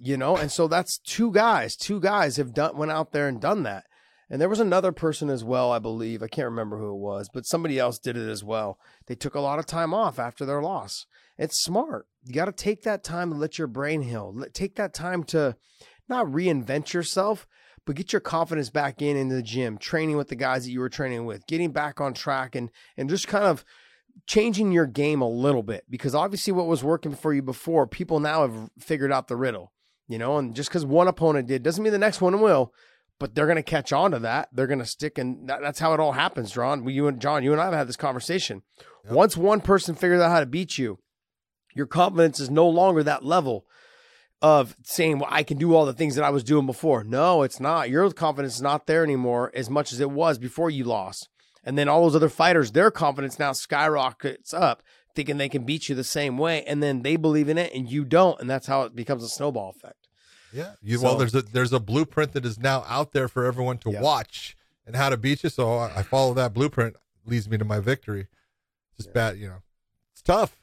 You know, and so that's two guys. Two guys have done went out there and done that. And there was another person as well, I believe. I can't remember who it was, but somebody else did it as well. They took a lot of time off after their loss. It's smart. You got to take that time to let your brain heal. Take that time to not reinvent yourself, but get your confidence back in in the gym, training with the guys that you were training with, getting back on track and and just kind of changing your game a little bit because obviously what was working for you before, people now have figured out the riddle, you know, and just because one opponent did doesn't mean the next one will, but they're going to catch on to that. They're going to stick and that, that's how it all happens, John. We, you and John, you and I have had this conversation. Yep. Once one person figures out how to beat you, your confidence is no longer that level of saying, well, I can do all the things that I was doing before. No, it's not. Your confidence is not there anymore as much as it was before you lost. And then all those other fighters, their confidence now skyrockets up, thinking they can beat you the same way. And then they believe in it and you don't. And that's how it becomes a snowball effect. Yeah. You, well, there's a there's a blueprint that is now out there for everyone to Yeah. watch and how to beat you. So I, I follow that blueprint. Leads me to my victory. Just bad, you know. It's tough.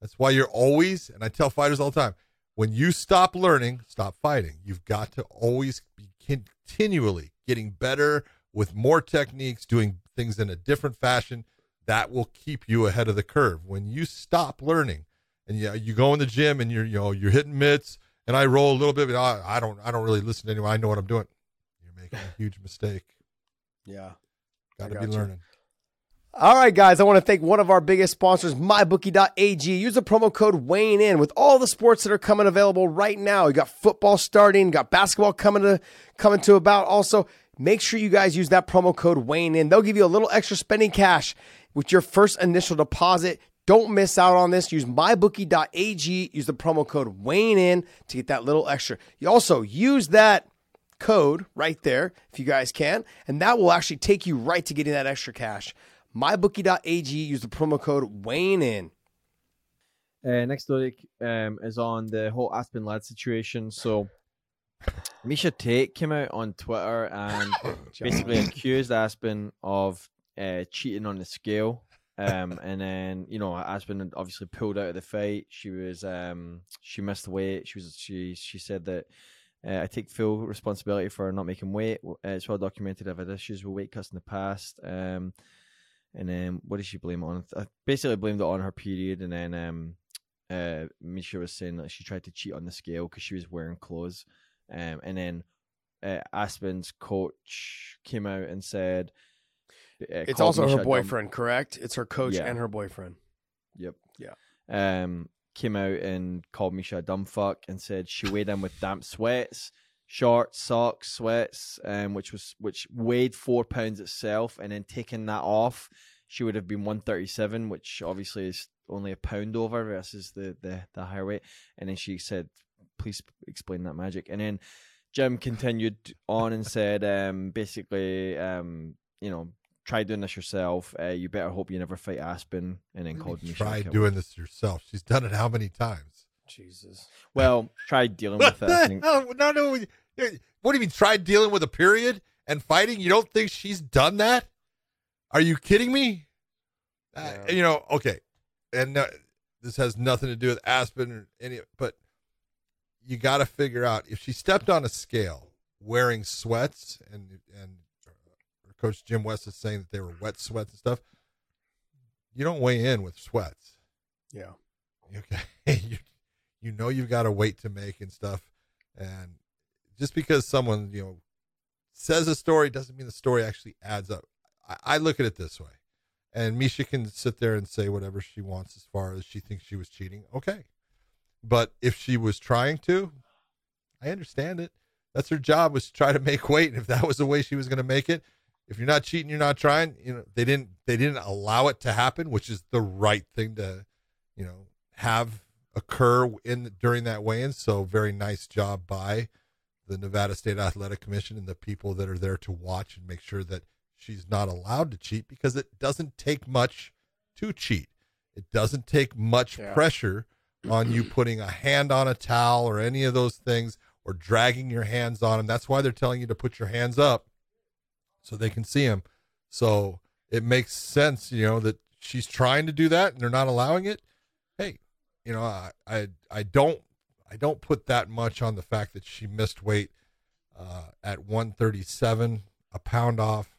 That's why you're always, and I tell fighters all the time, when you stop learning, stop fighting. You've got to always be continually getting better with more techniques, doing things in a different fashion. That will keep you ahead of the curve. When you stop learning, and you, you go in the gym and you're you know you're hitting mitts, and I roll a little bit, but I, I don't I don't really listen to anyone. I know what I'm doing. You're making a huge mistake. Yeah. got to be you. learning. All right, guys, I want to thank one of our biggest sponsors, MyBookie.ag. Use the promo code Weighing In with all the sports that are coming available right now. You got football starting, got basketball coming to coming to about. Also, make sure you guys use that promo code Weighing In. They'll give you a little extra spending cash with your first initial deposit. Don't miss out on this. Use mybookie.ag. Use the promo code Weighing In to get that little extra. You also use that code right there if you guys can, and that will actually take you right to getting that extra cash. MyBookie.ag. Use the promo code Weighing In. Uh, next story um, is on the whole Aspen Ladd situation. So, Miesha Tate came out on Twitter and basically accused Aspen of uh, cheating on the scale. Um, and then you know Aspen had obviously pulled out of the fight. She was um, she missed weight. She was she she said that uh, I take full responsibility for not making weight. Uh, it's well documented. I've had issues with weight cuts in the past. Um, and then what did she blame on? I basically blamed it on her period. And then um, uh, Miesha was saying that she tried to cheat on the scale because she was wearing clothes. Um, and then uh, Aspen's coach came out and said, It's also her boyfriend, correct? It's her coach Yeah. and her boyfriend. Yep. Yeah. Um, came out and called Miesha a dumb fuck and said she weighed in with damp sweats, shorts, socks, sweats, um, which was which weighed four pounds itself, and then taking that off, she would have been one thirty seven, which obviously is only a pound over versus the the the higher weight. And then she said, "Please explain that magic." And then Jim continued on and said, um, basically, um, you know. Try doing this yourself. Uh, you better hope you never fight Aspen. And then called Miesha. a Try killer. doing this yourself. She's done it how many times? Jesus. Well, try dealing with it. I the think. hell? No, no. What do you mean? Try dealing with a period and fighting? You don't think she's done that? Are you kidding me? Uh, you know, okay, and uh, this has nothing to do with Aspen or any, but you got to figure out if she stepped on a scale wearing sweats and and Coach Jim West is saying that they were wet sweats and stuff. You don't weigh in with sweats. Yeah. Okay, you, you know you've got a weight to make and stuff, and just because someone you know says a story doesn't mean the story actually adds up. I, I look at it this way, and Miesha can sit there and say whatever she wants as far as she thinks she was cheating. Okay, but if she was trying to, I understand it. That's her job was to try to make weight, and if that was the way she was going to make it, if you're not cheating, you're not trying. You know they didn't they didn't allow it to happen, which is the right thing to you know have occur in during that weigh-in. So very nice job by the Nevada State Athletic Commission and the people that are there to watch and make sure that she's not allowed to cheat because it doesn't take much to cheat. It doesn't take much Yeah. pressure on you putting a hand on a towel or any of those things or dragging your hands on them. That's why they're telling you to put your hands up so they can see him. So it makes sense, you know, that she's trying to do that and they're not allowing it. Hey, you know, I I, I don't I don't put that much on the fact that she missed weight uh, at 137, a pound off.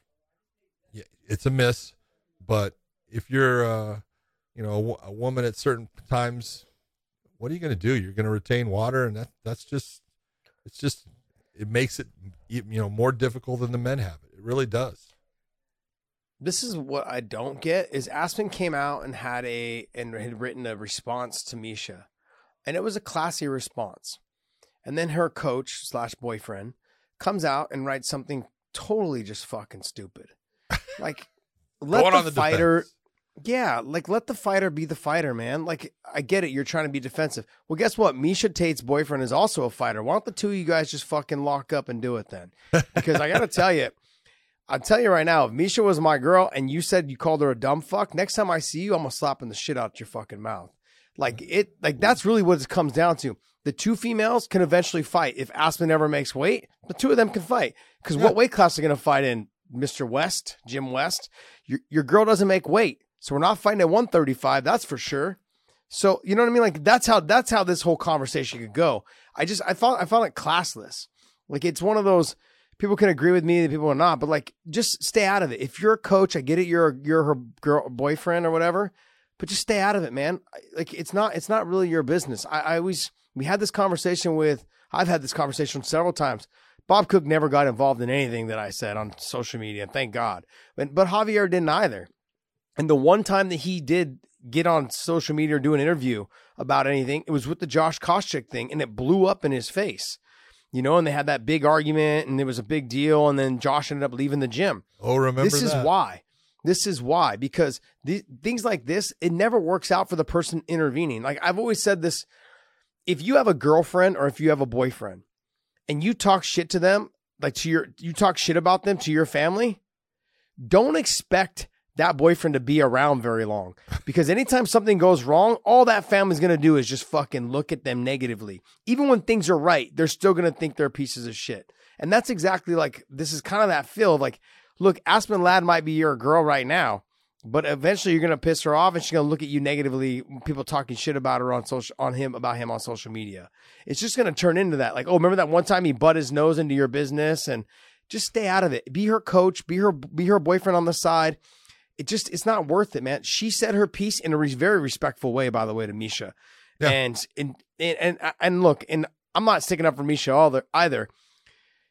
It's a miss, but if you're uh, you know a, a woman at certain times, what are you going to do? You're going to retain water, and that that's just it's just it makes it you know more difficult than the men have it. It really does. This is what I don't get is Aspen came out and had a and had written a response to Miesha, and it was a classy response. And then her coach slash boyfriend comes out and writes something totally just fucking stupid. Like let the, on the fighter defense. Yeah, like let the fighter be the fighter, man. Like I get it, you're trying to be defensive. Well, guess what? Miesha Tate's boyfriend is also a fighter. Why don't the two of you guys just fucking lock up and do it then? Because I gotta tell you, I'll tell you right now, if Miesha was my girl and you said you called her a dumb fuck, next time I see you, I'm gonna slapping the shit out your fucking mouth. Like it, like that's really what it comes down to. The two females can eventually fight. If Aspen ever makes weight, the two of them can fight. Because what weight class are gonna fight in? Mr. West, Jim West. Your your girl doesn't make weight. So we're not fighting at 135, that's for sure. So you know what I mean? Like that's how that's how this whole conversation could go. I just I thought I found it classless. Like it's one of those people can agree with me, people are not, but like just stay out of it. If you're a coach, I get it, you're you're her girl boyfriend or whatever, but just stay out of it, man. Like it's not it's not really your business. I, I always we had this conversation with I've had this conversation several times. Bob Cook never got involved in anything that I said on social media, thank God. But but Javier didn't either. And the one time that he did get on social media or do an interview about anything, it was with the Josh Koscheck thing, and it blew up in his face. You know, and they had that big argument, and it was a big deal, and then Josh ended up leaving the gym. Oh, remember this is why. This is why because the, things like this, it never works out for the person intervening. Like I've always said this: if you have a girlfriend or if you have a boyfriend, and you talk shit to them, like to your, you talk shit about them to your family, don't expect that boyfriend to be around very long because anytime something goes wrong, all that family's to do is just fucking look at them negatively. Even when things are right, they're still to think they're pieces of shit. And that's exactly like this is kind of that feel of like, look, Aspen Ladd might be your girl right now, but eventually you're to piss her off and she's to look at you negatively. People talking shit about her on social, on him, about him on social media. It's just to turn into that. Like, oh, remember that one time he butt his nose into your business and just stay out of it. Be her coach, be her, be her boyfriend on the side it just it's not worth it, man. She said her piece in a re- very respectful way, by the way, to Miesha. Yeah. And, and and and uh, and look, and I'm not sticking up for Miesha either.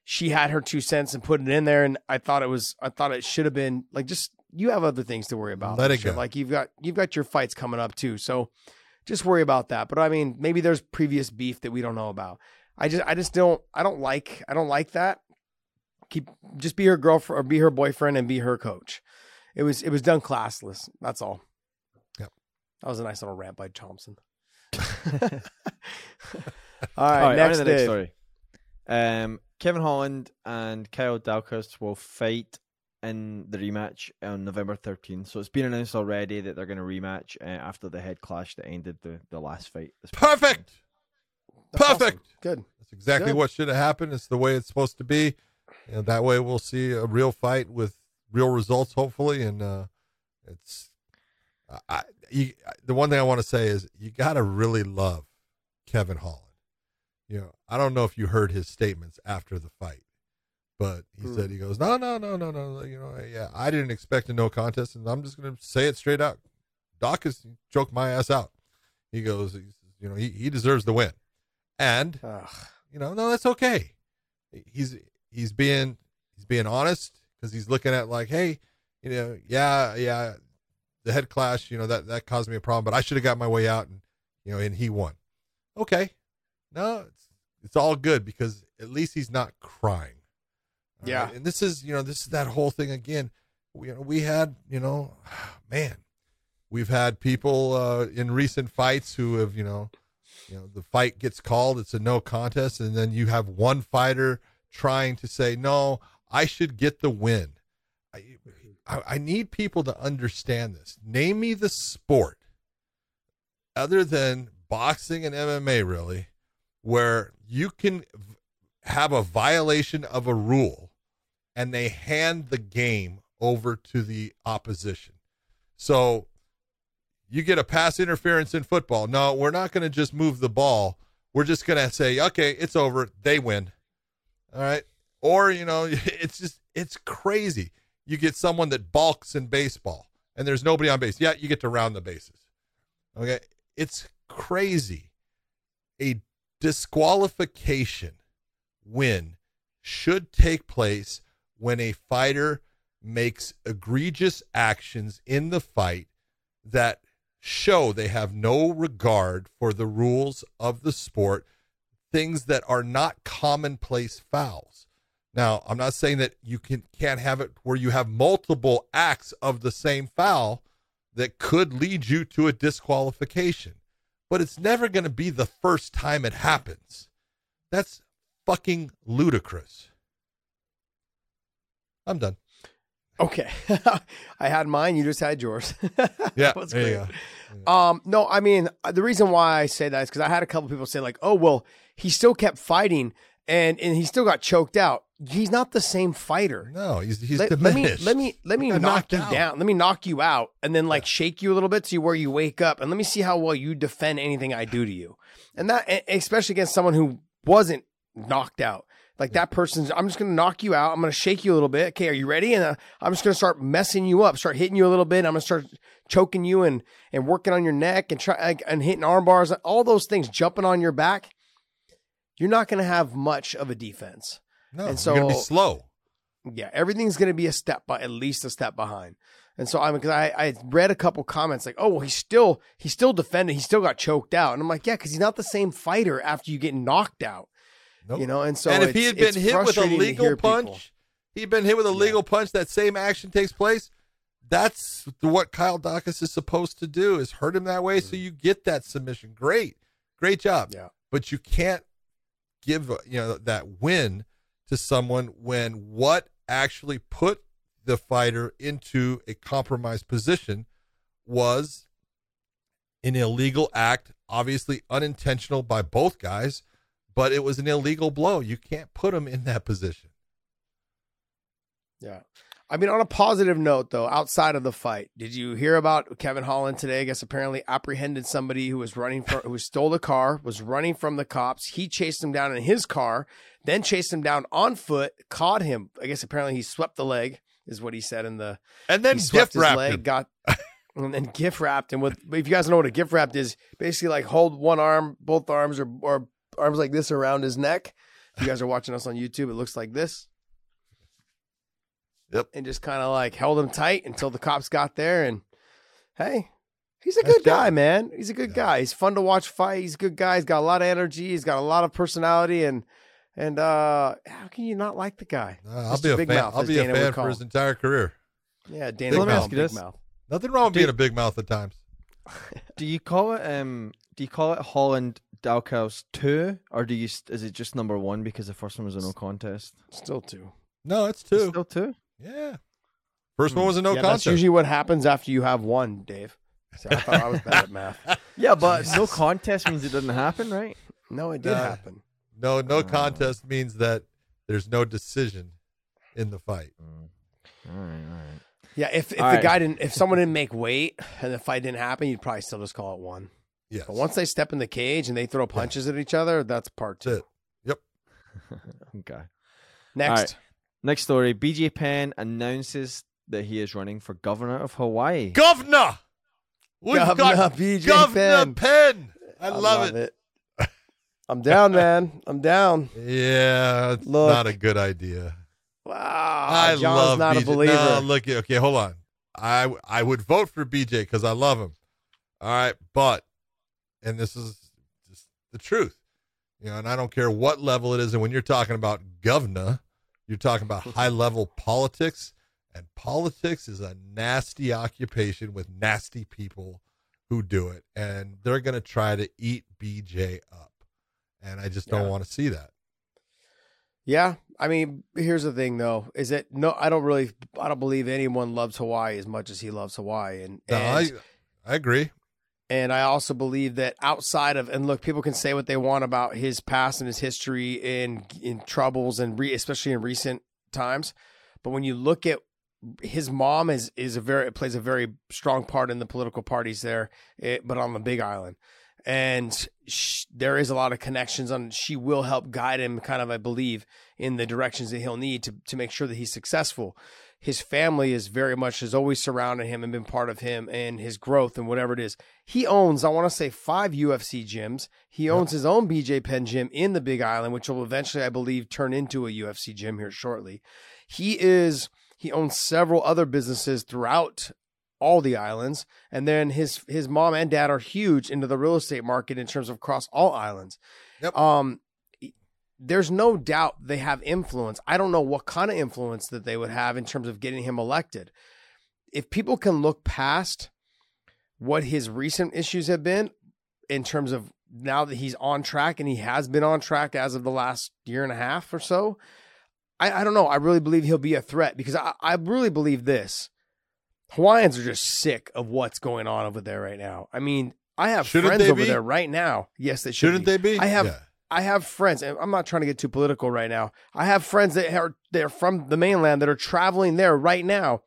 She had her two cents and put it in there, and I thought it was I thought it should have been like just you have other things to worry about. Let it go. Like you've got you've got your fights coming up too, so just worry about that. But I mean, maybe there's previous beef that we don't know about. I just I just don't I don't like I don't like that. Keep just be her girlfriend or be her boyfriend and be her coach. It was it was done classless. That's all. Yep. That was a nice little rant by Thompson. all All right, right, on next, to the next story. Um, Kevin Holland and Kyle Daukaus will fight in the rematch on November 13th. So it's been announced already that they're going to rematch uh, after the head clash that ended the, the last fight. This Perfect. That's awesome. Perfect. Good. That's exactly Good. what should have happened. It's the way it's supposed to be. And that way we'll see a real fight with real results, hopefully. And uh, it's I, you, the one thing I want to say is you got to really love Kevin Holland. You know, I don't know if you heard his statements after the fight, but he Hmm. said he goes, no, no, no, no, no. You know, yeah, I didn't expect a no contest, and I'm just going to say it straight out. Daukaus choked my ass out. He goes, you know, he, he deserves the win, and Ugh. you know, no, that's okay. He's he's being he's being honest because he's looking at like, hey, you know, yeah, yeah, the head clash, you know, that that caused me a problem, but I should have got my way out, and you know, and he won. Okay, no, it's it's all good because at least he's not crying. Yeah. right? and this is you know this is that whole thing again. We you know, we had you know, man, we've had people uh, in recent fights who have you know you know the fight gets called it's a no contest and then you have one fighter trying to say no i should get the win i mm-hmm. i, I need people to understand this name me the sport other than boxing and mma really where you can have a violation of a rule and they hand the game over to the opposition. So you get a pass interference in football. No, we're not going to just move the ball. We're just going to say, okay, it's over. They win. All right. Or, you know, it's just, it's crazy. You get someone that balks in baseball and there's nobody on base. Yeah, you get to round the bases. Okay. It's crazy. A disqualification win should take place when a fighter makes egregious actions in the fight that show they have no regard for the rules of the sport, things that are not commonplace fouls. Now, I'm not saying that you can can't have it where you have multiple acts of the same foul that could lead you to a disqualification. But it's never going to be the first time it happens. That's fucking ludicrous. I'm done. Okay, I had mine. You just had yours. Yeah, That was great. Um, no, I mean uh, the reason why I say that is because I had a couple people say like, "Oh, well, he still kept fighting and and he still got choked out." He's not the same fighter. No, he's he's let, let me diminished. let me let me knock you out. down. Let me knock you out, and then like shake you a little bit, see where you wake up, and let me see how well you defend anything I do to you. And that, especially against someone who wasn't knocked out, like that person's. I'm just gonna knock you out. I'm gonna shake you a little bit. Okay, are you ready? And uh, I'm just gonna start messing you up, start hitting you a little bit. I'm gonna start choking you and and working on your neck and try like, and hitting arm bars, and all those things, jumping on your back. You're not gonna have much of a defense. No, and you're gonna be so- slow. Yeah, everything's going to be a step, by at least a step behind. And so I'm because I, I read a couple comments like, oh well, he's still he's still defending, he still got choked out, and I'm like, yeah, because he's not the same fighter after you get knocked out, Nope. you know. And so and if he had been hit with a legal punch, people- he'd been hit with a legal punch. That same action takes place. That's what Kyle Daukaus is supposed to do: is hurt him that way, so mm-hmm. you get that submission. Great, great job. Yeah. but you can't give you know that win to someone when what actually put the fighter into a compromised position was an illegal act, obviously unintentional by both guys, but it was an illegal blow. You can't put him in that position. Yeah. I mean, on a positive note, though, outside of the fight, did you hear about Kevin Holland today? I guess apparently apprehended somebody who was running from, who stole the car, was running from the cops. He chased him down in his car, then chased him down on foot, caught him. I guess apparently he swept the leg, is what he said in the. And then he gift wrapped leg, him. got, and then gift wrapped him with. If you guys know what a gift wrapped is, basically like hold one arm, both arms, or or arms like this around his neck. If you guys are watching us on YouTube, it looks like this Yep. and just kind of like held him tight until the cops got there. And hey, he's a Nice good guy, man. He's a good Yeah. guy. He's fun to watch fight. He's a good guy. He's got a lot of energy. He's got a lot of personality. And and uh how can you not like the guy? Uh, I'll be a Big fan. Mouth, I'll be a Dana would fan for his entire career. Yeah, Dana Big mouth. Let me ask Big you Mouth. Nothing wrong with Do- being a big mouth at times. Do you call it um? Do you call it Holland Daukaus two, or do you? Is it just number one because the first one was a no contest? Still two. No, it's It's two. Still two. Yeah. First one was a no yeah, that's contest. usually what happens after you have one, Dave. So I thought I was bad at math. Yeah, but no contest means it didn't happen, right? No, it did Uh, happen. No, no Oh. contest means that there's no decision in the fight. Mm. All right, all right. Yeah, if if All the right. guy didn't, if someone didn't make weight and the fight didn't happen, you'd probably still just call it one. Yes. But once they step in the cage and they throw punches at each other, that's part two. it. Yep. Okay. Next, right. Next story: BJ Penn announces that he is running for governor of Hawaii. Governor. We've Governor got BJ Governor Penn. Penn. I, love, it. I'm down, man. I'm down. Yeah, it's Look. not a good idea. Wow, I John's love not BJ. a believer. No, look, okay, hold on. I I would vote for BJ because I love him. All right, but and this is just the truth, you know. And I don't care what level it is. And when you're talking about governor, you're talking about high level politics, and politics is a nasty occupation with nasty people who do it, and they're going to try to eat BJ up. And I just don't Yeah. want to see that. Yeah, I mean, here's the thing though: is that no, I don't really, I don't believe anyone loves Hawaii as much as he loves Hawaii, and No, I and, I agree. and I also believe that outside of and look, people can say what they want about his past and his history in in troubles and re, especially in recent times, but when you look at his mom is is a very it plays a very strong part in the political parties there, it, but on the Big Island, and sh- there is a lot of connections on. She will help guide him, kind of, I believe, in the directions that he'll need to to make sure that he's successful. His family is very much has always surrounded him and been part of him and his growth and whatever it is. He owns, I want to say, five UFC gyms. He owns his own BJ Penn gym in the Big Island, which will eventually, I believe, turn into a UFC gym here shortly. He is he owns several other businesses throughout all the islands, and then his his mom and dad are huge into the real estate market in terms of across all islands. Yep. Um, there's no doubt they have influence. I don't know what kind of influence that they would have in terms of getting him elected. If people can look past what his recent issues have been in terms of now that he's on track and he has been on track as of the last year and a half or so, I, I don't know. I really believe he'll be a threat because I, I really believe this. Hawaiians are just sick of what's going on over there right now. I mean, I have Shouldn't friends over be? there right now. Yes, they should Shouldn't they be? I have Yeah. I have friends, and I'm not trying to get too political right now. I have friends that are they're from the mainland that are traveling there right now.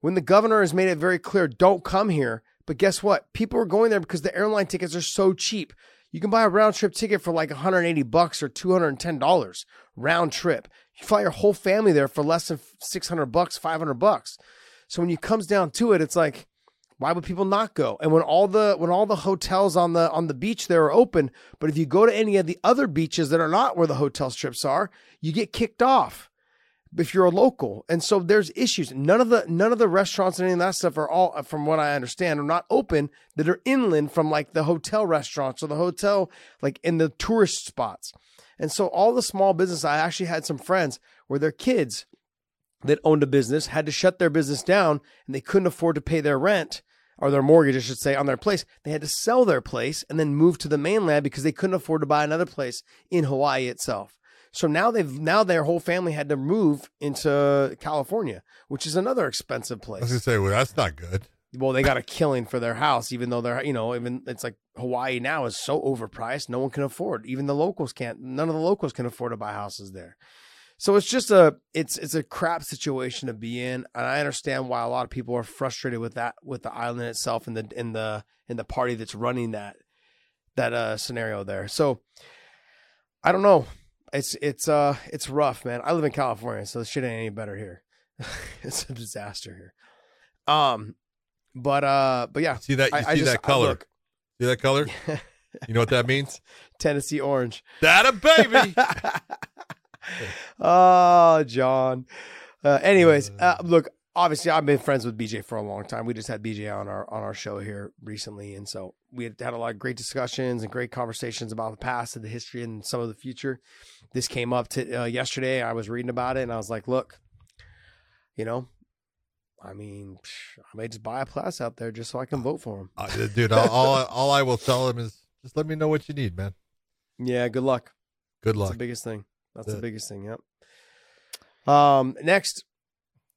When the governor has made it very clear, don't come here. But guess what? People are going there because the airline tickets are so cheap. You can buy a round trip ticket for like 180 bucks or 210 dollars round trip. You fly your whole family there for less than 600 bucks, 500 bucks. So when it comes down to it, it's like, why would people not go? And when all the when all the hotels on the on the beach there are open, but if you go to any of the other beaches that are not where the hotel strips are, you get kicked off if you're a local. And so there's issues. None of the none of the restaurants and any of that stuff are all from what I understand are not open that are inland from like the hotel restaurants or the hotel like in the tourist spots. And so all the small business I actually had some friends where their kids that owned a business had to shut their business down and they couldn't afford to pay their rent or their mortgage, I should say, on their place. They had to sell their place and then move to the mainland because they couldn't afford to buy another place in Hawaii itself. So now they've now their whole family had to move into California, which is another expensive I was place. gonna say, well, that's not good. Well, they got a killing for their house, even though they're you know even it's like Hawaii now is so overpriced, no one can afford. Even the locals can't. None of the locals can afford to buy houses there. So it's just a it's it's a crap situation to be in, and I understand why a lot of people are frustrated with that with the island itself and the in the in the party that's running that that uh scenario there. So I don't know. It's it's uh it's rough, man. I live in California, so the shit ain't any better here. it's a disaster here. Um, but uh, but yeah, See that? You I, I see just that color? look, see that color? You know what that means? Tennessee orange. That a baby. oh, John. Uh, anyways, uh, look. Obviously, I've been friends with BJ for a long time. We just had BJ on our on our show here recently, and so we had had a lot of great discussions and great conversations about the past and the history and some of the future. This came up to uh, yesterday. I was reading about it, and I was like, "Look, you know, I mean, I may just buy a class out there just so I can vote for him." Uh, dude, all, all all I will tell him is just let me know what you need, man. Yeah, good luck. Good That's luck. the biggest thing. That's the it. biggest thing. Yep. Um. Next,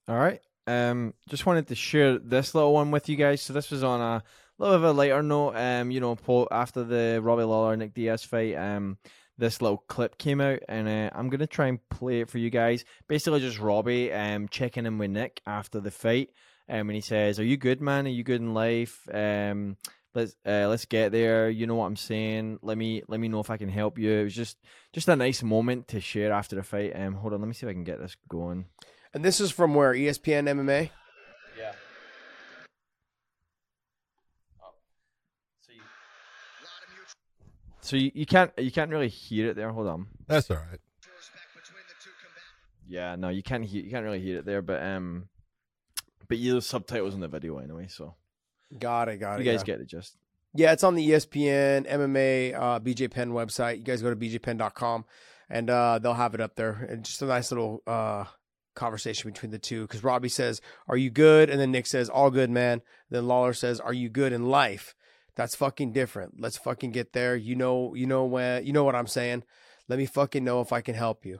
All right. Um, just wanted to share this little one with you guys. So this was on a little bit of a lighter note. Um, you know, after the Robbie Lawler Nick Diaz fight, um, this little clip came out, and uh, I'm gonna try and play it for you guys. Basically, just Robbie um checking in with Nick after the fight, um, and he says, "Are you good, man? Are you good in life? Um." Let's uh, let's get there. You know what I'm saying. Let me let me know if I can help you. It was just just a nice moment to share after the fight. Um, hold on, let me see if I can get this going. and this is from where ESPN MMA. Yeah. So you, so you, you can't you can't really hear it there. Hold on. That's all right. Yeah, no, you can't hear you can't really hear it there, but um, but you have subtitles in the video anyway, so Got it. Got it. you guys yeah. get it. Just Yeah, it's on the ESPN MMA uh, BJ Penn website. You guys go to bjpenn.com and uh, they'll have it up there. And just a nice little uh, conversation between the two because Robbie says, Are you good? And then Nick says, All good, man. Then Lawler says, Are you good in life? That's fucking different. Let's fucking get there. You know, you know when you know what I'm saying. Let me fucking know if I can help you.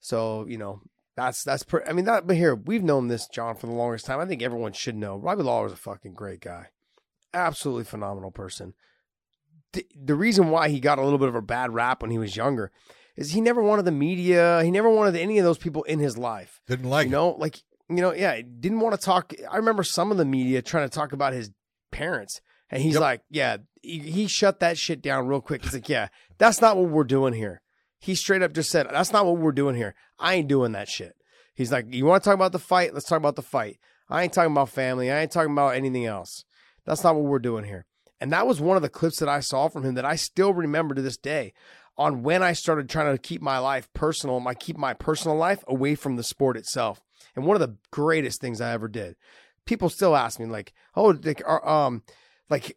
So, you know, that's that's per- I mean that but here, we've known this John for the longest time. I think everyone should know. Robbie Lawler's a fucking great guy absolutely phenomenal person. The, the reason why he got a little bit of a bad rap when he was younger is he never wanted the media. He never wanted any of those people in his life. Didn't like you know, like you know, yeah, didn't want to talk. I remember some of the media trying to talk about his parents, and he's Yep. like, yeah, he, he shut that shit down real quick. He's like, yeah, that's not what we're doing here. He straight up just said, that's not what we're doing here. I ain't doing that shit. He's like, you want to talk about the fight? Let's talk about the fight. I ain't talking about family. I ain't talking about anything else. That's not what we're doing here. And that was one of the clips that I saw from him that I still remember to this day on when I started trying to keep my life personal, my keep my personal life away from the sport itself. And one of the greatest things I ever did. People still ask me like, "Oh, like, um, like,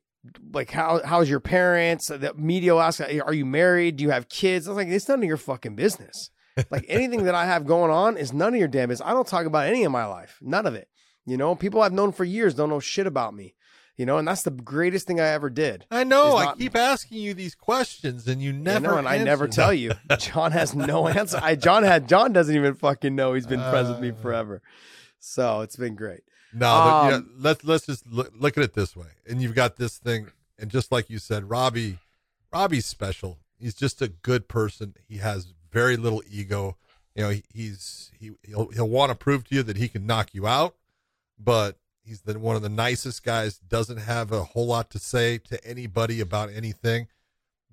like how how's your parents?" The media will ask, "Are you married? Do you have kids?" I was like, "It's none of your fucking business." like anything that I have going on is none of your damn business. I don't talk about any of my life, none of it. You know, people I've known for years don't know shit about me. You know, and that's the greatest thing I ever did. I know. is I keep asking you these questions, and you I never. know, and I never tell you. John has no answer. I John had John doesn't even fucking know he's been friends with me Uh. forever. So it's been great. No, but, yeah, Um, let's let's just look, look at it this way. And you've got this thing, and just like you said, Robbie, Robbie's special. He's just a good person. He has very little ego. You know, he, he's he he'll he'll want to prove to you that he can knock you out, but he's the one of the nicest guys. Doesn't have a whole lot to say to anybody about anything.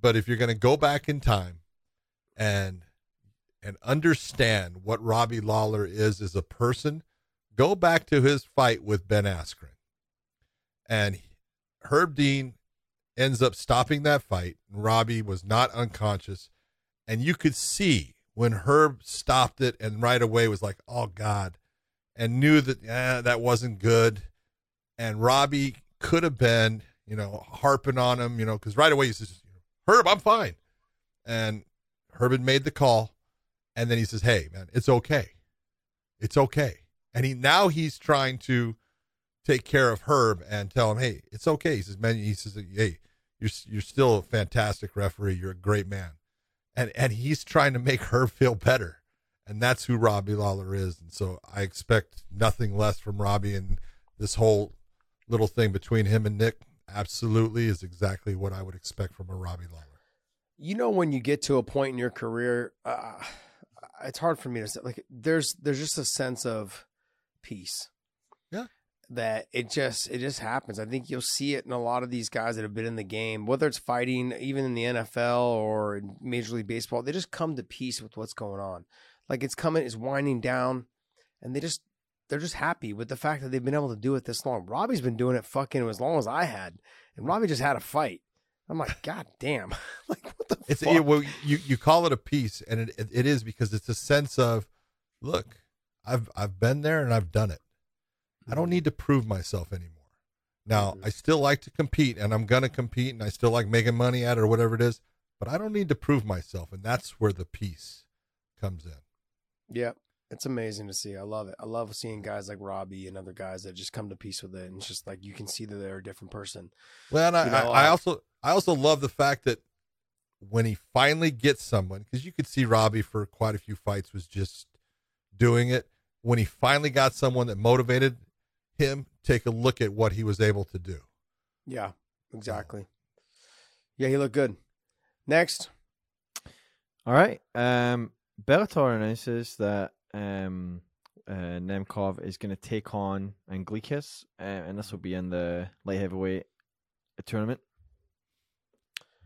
But if you're going to go back in time and and understand what Robbie Lawler is as a person, go back to his fight with Ben Askren. And Herb Dean ends up stopping that fight. And Robbie was not unconscious. And you could see when Herb stopped it and right away was like, oh God, and knew that eh, that wasn't good. And Robbie could have been, you know, harping on him, you know, because right away he says, Herb, I'm fine. And Herb had made the call. And then he says, hey, man, it's okay. It's okay. And he now he's trying to take care of Herb and tell him, hey, it's okay. He says, man, he says, hey, you're you're still a fantastic referee. You're a great man, and and he's trying to make Herb feel better, and that's who Robbie Lawler is. And so I expect nothing less from Robbie, and this whole little thing between him and Nick absolutely is exactly what I would expect from a Robbie Lawler. You know, when you get to a point in your career, uh, it's hard for me to say. Like, there's there's just a sense of peace. Yeah. That it just it just happens. I think you'll see it in a lot of these guys that have been in the game, whether it's fighting, even in the NFL or in Major League Baseball. They just come to peace with what's going on. Like it's coming, it's winding down, and they just they're just happy with the fact that they've been able to do it this long. Robbie's been doing it fucking as long as I had, and Robbie just had a fight. I'm like, God damn! like what the It's fuck? it, well, you you call it a piece, and it, it it is because it's a sense of, look, I've I've been there and I've done it. I don't need to prove myself anymore. Now Mhm. I still like to compete, and I'm gonna compete, and I still like making money at it or whatever it is. But I don't need to prove myself, and that's where the peace comes in. Yeah, it's amazing to see. I love it. I love seeing guys like Robbie and other guys that just come to peace with it, and it's just like you can see that they're a different person. Well, and I, You know, I, I also I also love the fact that when he finally gets someone, because you could see Robbie for quite a few fights was just doing it. When he finally got someone that motivated him, take a look at what he was able to do. Yeah, exactly. Yeah, he looked good. Next, All right. Um, Bellator announces that um, uh, Nemkov is going to take on Anglickas, uh, and this will be in the light heavyweight tournament.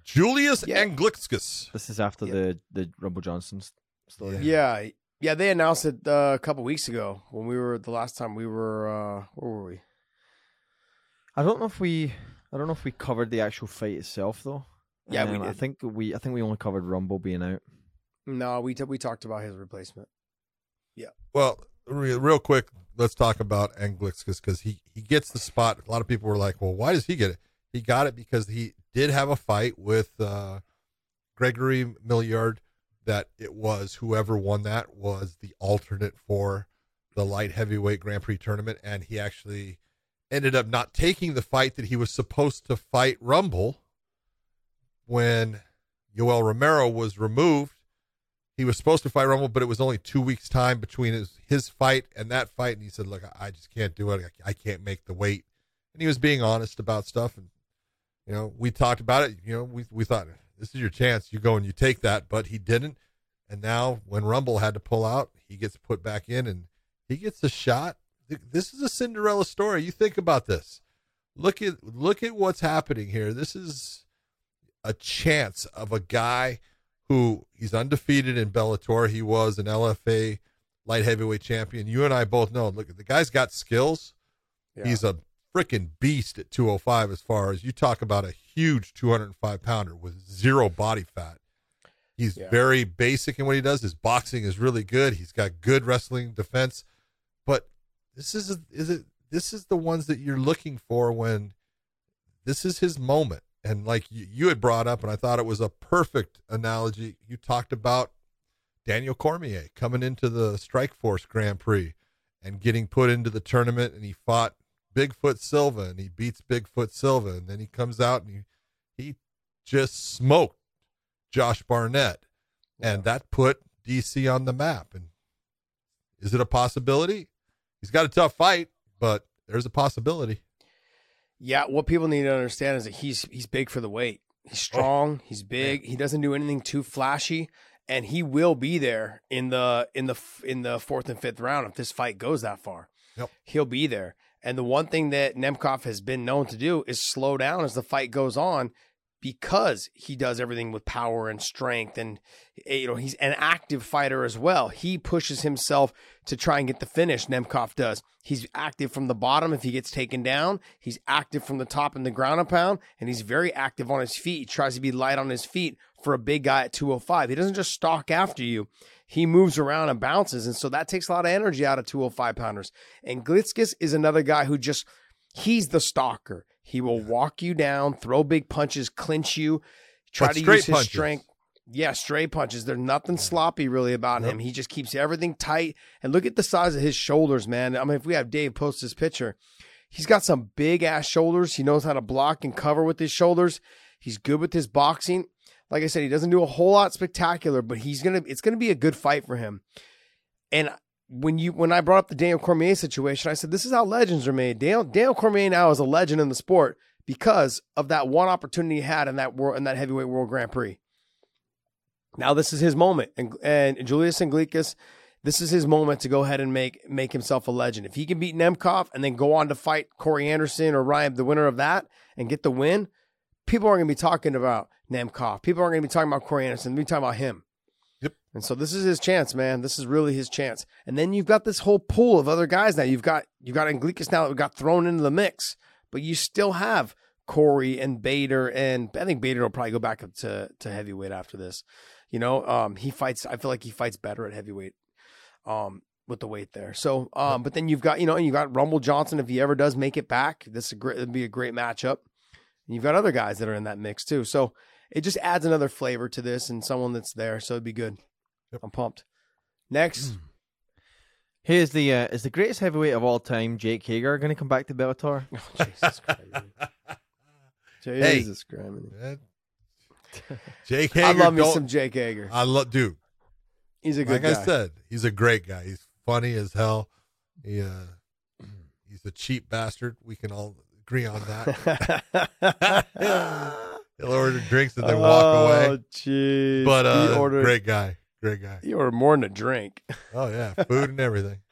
Julius Yeah. Anglickas. This is after Yeah. the the Rumble Johnson's story. yeah, yeah, they announced it uh, a couple weeks ago when we were the last time we were. uh Where were we? I don't know if we I don't know if we covered the actual fight itself though. Yeah, we Um, I think we I think we only covered Rumble being out. No, we t- we talked about his replacement. Yeah. Well, re- real quick, let's talk about Anglickas because he he gets the spot. A lot of people were like, "Well, why does he get it?" He got it because he did have a fight with uh, Gregory Milliard. That it was whoever won that was the alternate for the light heavyweight Grand Prix tournament, and he actually ended up not taking the fight that he was supposed to fight Rumble when Yoel Romero was removed he was supposed to fight Rumble, but it was only two weeks' time between his his fight and that fight. And he said, "Look, I, I just can't do it. I, I can't make the weight." And he was being honest about stuff. And you know, we talked about it. You know, we we thought this is your chance. You go and you take that, but he didn't. And now, when Rumble had to pull out, he gets put back in, and he gets a shot this is a Cinderella story. You think about this. Look at look at what's happening here. This is a chance of a guy who he's undefeated in Bellator. He was an LFA light heavyweight champion. You and I both know. Look, at the guy's got skills. Yeah. He's a freaking beast at 205 as far as you talk about a huge 205 pounder with zero body fat. He's Yeah. very basic in what he does. His boxing is really good. He's got good wrestling defense. But this is is it this is the ones that you're looking for when this is his moment. And like you, you had brought up, and I thought it was a perfect analogy. You talked about Daniel Cormier coming into the Strikeforce Grand Prix and getting put into the tournament, and he fought Bigfoot Silva, and he beats Bigfoot Silva, and then he comes out and he he just smoked Josh Barnett, and that put DC on the map. And is it a possibility? He's got a tough fight, but there's a possibility. Yeah, what people need to understand is that he's he's big for the weight. He's oh, strong. he's big. He doesn't do anything too flashy, and he will be there in the in the in the fourth and fifth round if this fight goes that far. Yep. He'll be there. And the one thing that Nemkov has been known to do is slow down as the fight goes on, because he does everything with power and strength, and eh, you know he's an active fighter as well. He pushes himself to try and get the finish. Nemkov does. He's active from the bottom if he gets taken down. He's active from the top in the ground and pound, and he's very active on his feet. He tries to be light on his feet for a big guy at 205. He doesn't just stalk after you. He moves around and bounces, and so that takes a lot of energy out of 205 pounders. And Glitzkis is another guy who just he's the stalker. He will walk you down, throw big punches, clinch you, try But to use his punches. strength. Yeah, straight punches. There's nothing sloppy really about him. He just keeps everything tight. And look at the size of his shoulders, man. I mean, if we have Dave post this picture, he's got some big ass shoulders. He knows how to block and cover with his shoulders. He's good with his boxing. Like I said, he doesn't do a whole lot spectacular, but he's gonna. It's gonna be a good fight for him. And when you when I brought up the Daniel Cormier situation, I said this is how legends are made. Daniel, Daniel Cormier now is a legend in the sport because of that one opportunity he had in that world in that heavyweight world Grand Prix. Now this is his moment, and and Julius Anglickas, this is his moment to go ahead and make make himself a legend. If he can beat Nemkov and then go on to fight Corey Anderson or Ryan, the winner of that, and get the win, people aren't going to be talking about Nemkov. People aren't going to be talking about Corey Anderson. They'll be talking about him. Yep. And so this is his chance, man. This is really his chance. And then you've got this whole pool of other guys now. You've got you've got Anglickas now that got thrown into the mix, but you still have Corey and Bader, and I think Bader will probably go back up to to heavyweight after this. You know, um, he fights. I feel like he fights better at heavyweight, um, with the weight there. So, um, but then you've got you know you got Rumble Johnson if he ever does make it back. This is a great. It'd be a great matchup. And you've got other guys that are in that mix too. So it just adds another flavor to this and someone that's there. So it'd be good. Yep. I'm pumped. Next, Here's the uh, is the greatest heavyweight of all time, Jake Hager, going to come back to Bellator? oh, Jesus Christ. Hey. Jesus Christ. Man. Jake Hager. I love me some Jake Hager. I love, dude. He's a good Like guy. I said, he's a great guy. He's funny as hell. He, uh, he's a cheap bastard. We can all agree on that. He'll order drinks and then walk away. Oh, jeez. But uh, he ordered, great guy, great guy. He ordered more than a drink. Oh yeah, food and everything.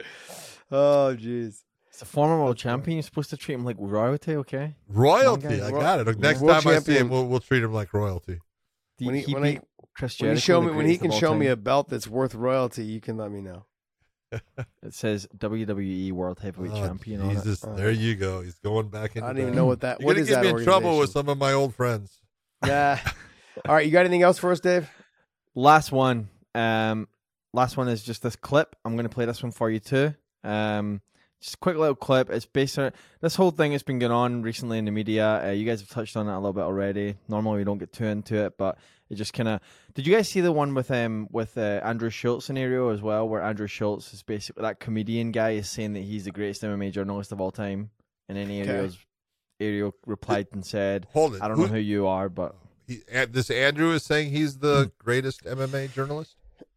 Oh, jeez. It's a former world champion. You're supposed to treat him like royalty, okay? Royalty. I got it. Next World time I see him, we'll, we'll treat him like royalty. When he- he when he- When, you Jericho, show me, when he can of all show me a belt that's worth royalty, you can let me know. It says WWE World Heavyweight Oh, Champion on it. Jesus, Uh, there you go. He's going back I don't even know what that. You're what gonna is get that me in trouble with some of my old friends. Yeah. All right, you got anything else for us, Dave? Last one. Um, last one is just this clip. I'm going to play this one for you too. Um, just a quick little clip. It's based on this whole thing that's been going on recently in the media. Uh, you guys have touched on it a little bit already. Normally we don't get too into it, but it just kind of. Did you guys see the one with um with uh, Andrew Schulz scenario as well, where Andrew Schulz is basically that comedian guy is saying that he's the greatest MMA journalist of all time, and then Okay. Ariel replied and said, Hold it. "I don't Who- know who you are, but." He, and this Andrew is saying he's the greatest MMA journalist.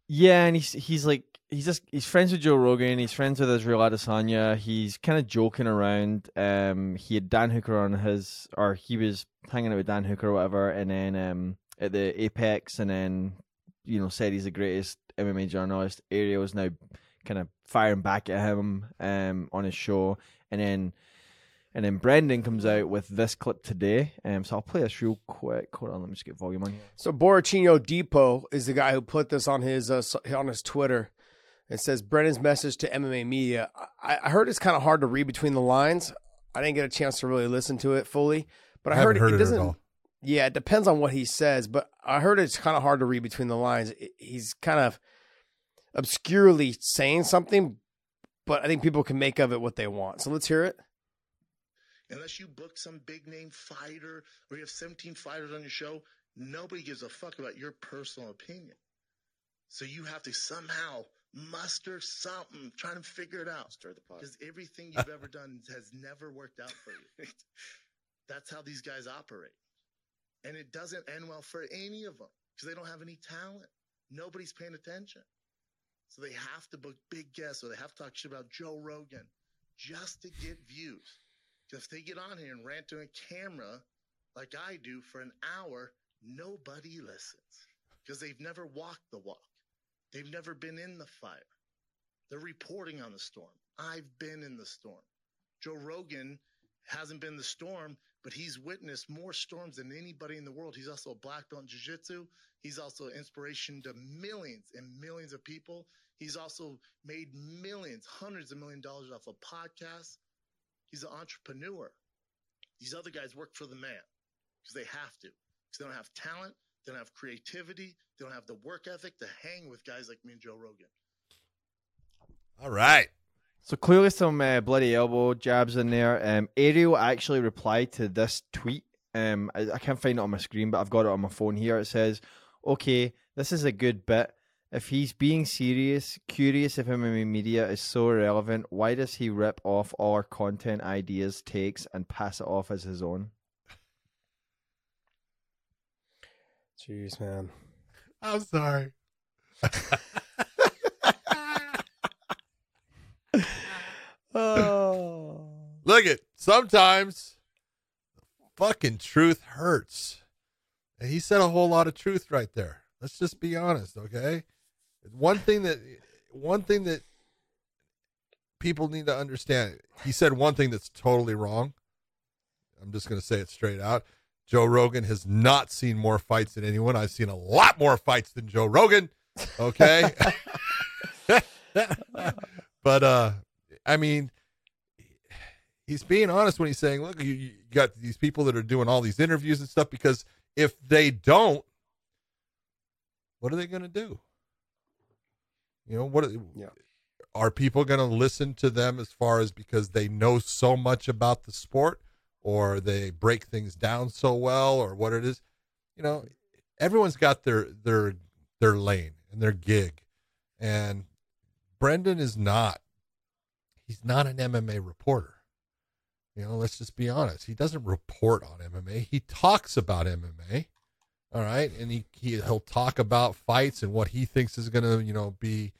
Yeah, and he's he's like he's just he's friends with Joe Rogan. He's friends with Israel Adesanya. He's kind of joking around. Um, he had Dan Hooker on his, or he was hanging out with Dan Hooker or whatever, and then um at the Apex, and then you know said he's the greatest MMA journalist. Ariel is now kind of firing back at him um, on his show, and then and then Brendan comes out with this clip today. Um, so I'll play this real quick. Hold on, let me just get volume on here. So Borrachino Depot is the guy who put this on his uh, on his Twitter. It says Brendan's message to MMA media. I, I heard it's kind of hard to read between the lines. I didn't get a chance to really listen to it fully, but I, I heard, haven't heard it it at doesn't. all. Yeah, it depends on what he says, but I heard it's kind of hard to read between the lines. He's kind of obscurely saying something, but I think people can make of it what they want. So let's hear it. Unless you book some big name fighter or you have 17 fighters on your show, nobody gives a fuck about your personal opinion. So you have to somehow muster something, trying to figure it out. Stir the pot. Because everything you've ever done has never worked out for you. That's how these guys operate. And it doesn't end well for any of them because they don't have any talent. Nobody's paying attention. So they have to book big guests or they have to talk shit about Joe Rogan just to get views. Because if they get on here and rant to a camera like I do for an hour, nobody listens because they've never walked the walk. They've never been in the fire. They're reporting on the storm. I've been in the storm. Joe Rogan hasn't been the storm, but he's witnessed more storms than anybody in the world. He's also a black belt in jiu-jitsu. He's also an inspiration to millions and millions of people. He's also made millions, hundreds of million dollars off of podcasts. He's an entrepreneur. These other guys work for the man because they have to. Because they don't have talent, they don't have creativity, they don't have the work ethic to hang with guys like me and Joe Rogan. All right. So clearly some uh, bloody elbow jabs in there. Um, Ariel actually replied to this tweet. Um, I, I can't find it on my screen, but I've got it on my phone here. It says, "Okay, this is a good bit. If he's being serious, curious if MMA media is so irrelevant, why does he rip off all our content ideas, takes, and pass it off as his own?" Jeez, man. I'm sorry. Oh. Look it. Sometimes fucking truth hurts. And he said a whole lot of truth right there. Let's just be honest, okay? One thing that one thing that people need to understand. He said one thing that's totally wrong. I'm just going to say it straight out. Joe Rogan has not seen more fights than anyone. I've seen a lot more fights than Joe Rogan. Okay. but uh I mean he's being honest when he's saying, look, you, you got these people that are doing all these interviews and stuff because if they don't, what are they going to do? You know, what are, Yeah. are people going to listen to them as far as because they know so much about the sport or they break things down so well or what it is? You know, everyone's got their their their lane and their gig. And Brendan is not he's not an MMA reporter. You know, let's just be honest. He doesn't report on MMA. He talks about MMA. All right. And he, he he'll talk about fights and what he thinks is gonna, you know, be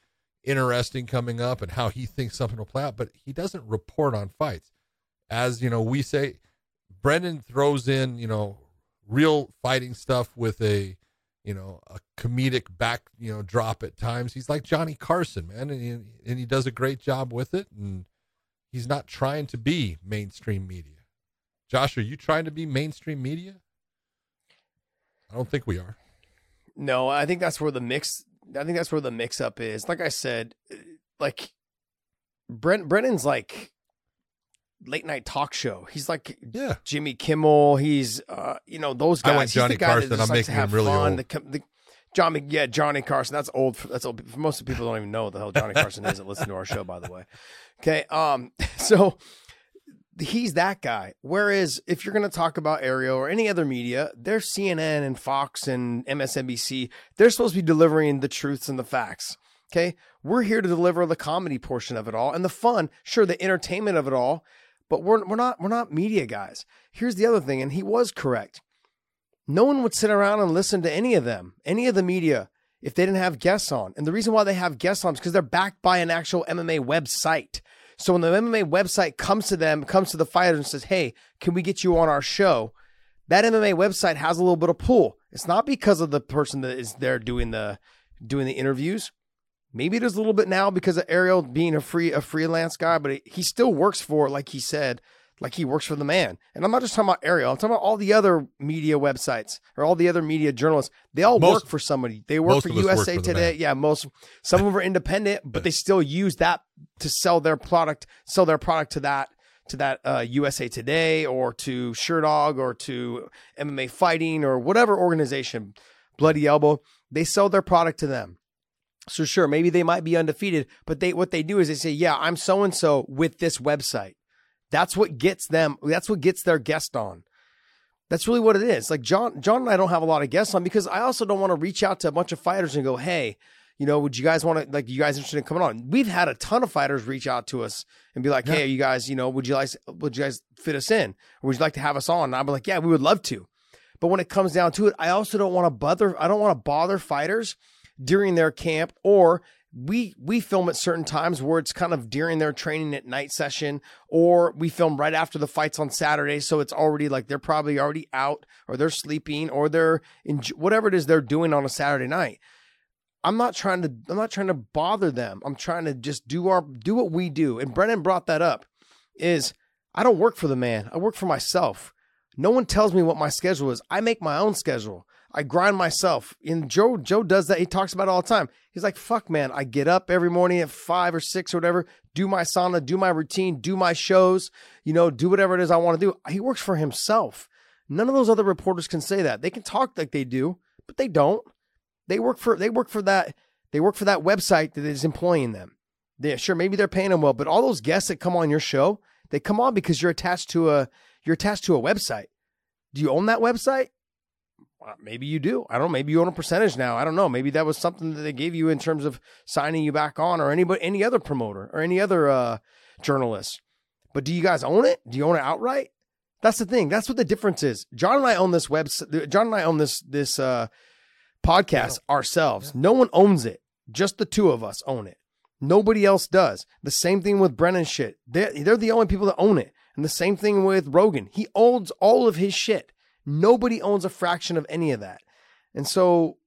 interesting coming up and how he thinks something will play out, but he doesn't report on fights. As you know, we say Brendan throws in, you know, real fighting stuff with a you know, a comedic back, you know, drop at times. He's like Johnny Carson, man, and he, and he does a great job with it. And he's not trying to be mainstream media. Josh, are you trying to be mainstream media? I don't think we are. No, I think that's where the mix. I think that's where the mix up is. Like I said, like Brent Brennan's like late night talk show. He's like Yeah. Jimmy Kimmel. He's uh, you know those guys. I went Johnny Carson. I'm making him really fun. old. The, the, Johnny, yeah, Johnny Carson. That's old. That's old. For most of people don't even know what the hell Johnny Carson is that listen to our show. By the way, okay. Um, so he's that guy. Whereas if you're going to talk about Ariel or any other media, they're CNN and Fox and MSNBC. They're supposed to be delivering the truths and the facts. Okay. We're here to deliver the comedy portion of it all and the fun, sure, the entertainment of it all, but we're, we're not, we're not media guys. Here's the other thing. And he was correct. No one would sit around and listen to any of them, any of the media, if they didn't have guests on. And the reason why they have guests on is because they're backed by an actual MMA website. So when the MMA website comes to them, comes to the fighter and says, Hey, can we get you on our show? That MMA website has a little bit of pull. It's not because of the person that is there doing the doing the interviews. Maybe it is a little bit now because of Ariel being a free a freelance guy, but he still works for, like he said, like he works for the man. And I'm not just talking about Ariel. I'm talking about all the other media websites or all the other media journalists. They all Most- work for somebody. They work for of us work USA for Today. Yeah, most some of them are independent, but they still use that to sell their product, sell their product to that to that uh, USA Today or to Sherdog or to MMA Fighting or whatever organization, Bloody Elbow. They sell their product to them. So sure, maybe they might be undefeated, but they what they do is they say, "Yeah, I'm so and so with this website." That's what gets them. That's what gets their guest on. That's really what it is. Like John, John and I don't have a lot of guests on because I also don't want to reach out to a bunch of fighters and go, "Hey, you know, would you guys want to like you guys interested in coming on?" We've had a ton of fighters reach out to us and be like, "Hey, you guys, you know, would you like would you guys fit us in, or would you like to have us on?" And I'd be like, "Yeah, we would love to." But when it comes down to it, I also don't want to bother. I don't want to bother fighters during their camp or we we film at certain times where it's kind of during their training at night session or we film right after the fights on Saturday so it's already like they're probably already out or they're sleeping or they're in whatever it is they're doing on a Saturday night. I'm not trying to I'm not trying to bother them. I'm trying to just do our do what we do. And Brennan brought that up is I don't work for the man. I work for myself. No one tells me what my schedule is. I make my own schedule. I grind myself. And Joe Joe does that. He talks about it all the time. He's like, "Fuck, man. I get up every morning at five or six or whatever, do my sauna, do my routine, do my shows, you know, do whatever it is I want to do." He works for himself. None of those other reporters can say that. They can talk like they do, but they don't. They work for they work for that they work for that website that is employing them. Yeah, sure, maybe they're paying them well, but all those guests that come on your show, they come on because you're attached to a you're attached to a website. Do you own that website? Well, maybe you do. I don't know. Maybe you own a percentage now. I don't know. Maybe that was something that they gave you in terms of signing you back on, or anybody, any other promoter, or any other uh, journalist. But do you guys own it? Do you own it outright? That's the thing. That's what the difference is. John and I own this website. John and I own this this uh, podcast ourselves. No one owns it. Just the two of us own it. Nobody else does. The same thing with Brennan shit. They're, they're the only people that own it. And the same thing with Rogan. He owns all of his shit. Nobody owns a fraction of any of that. And so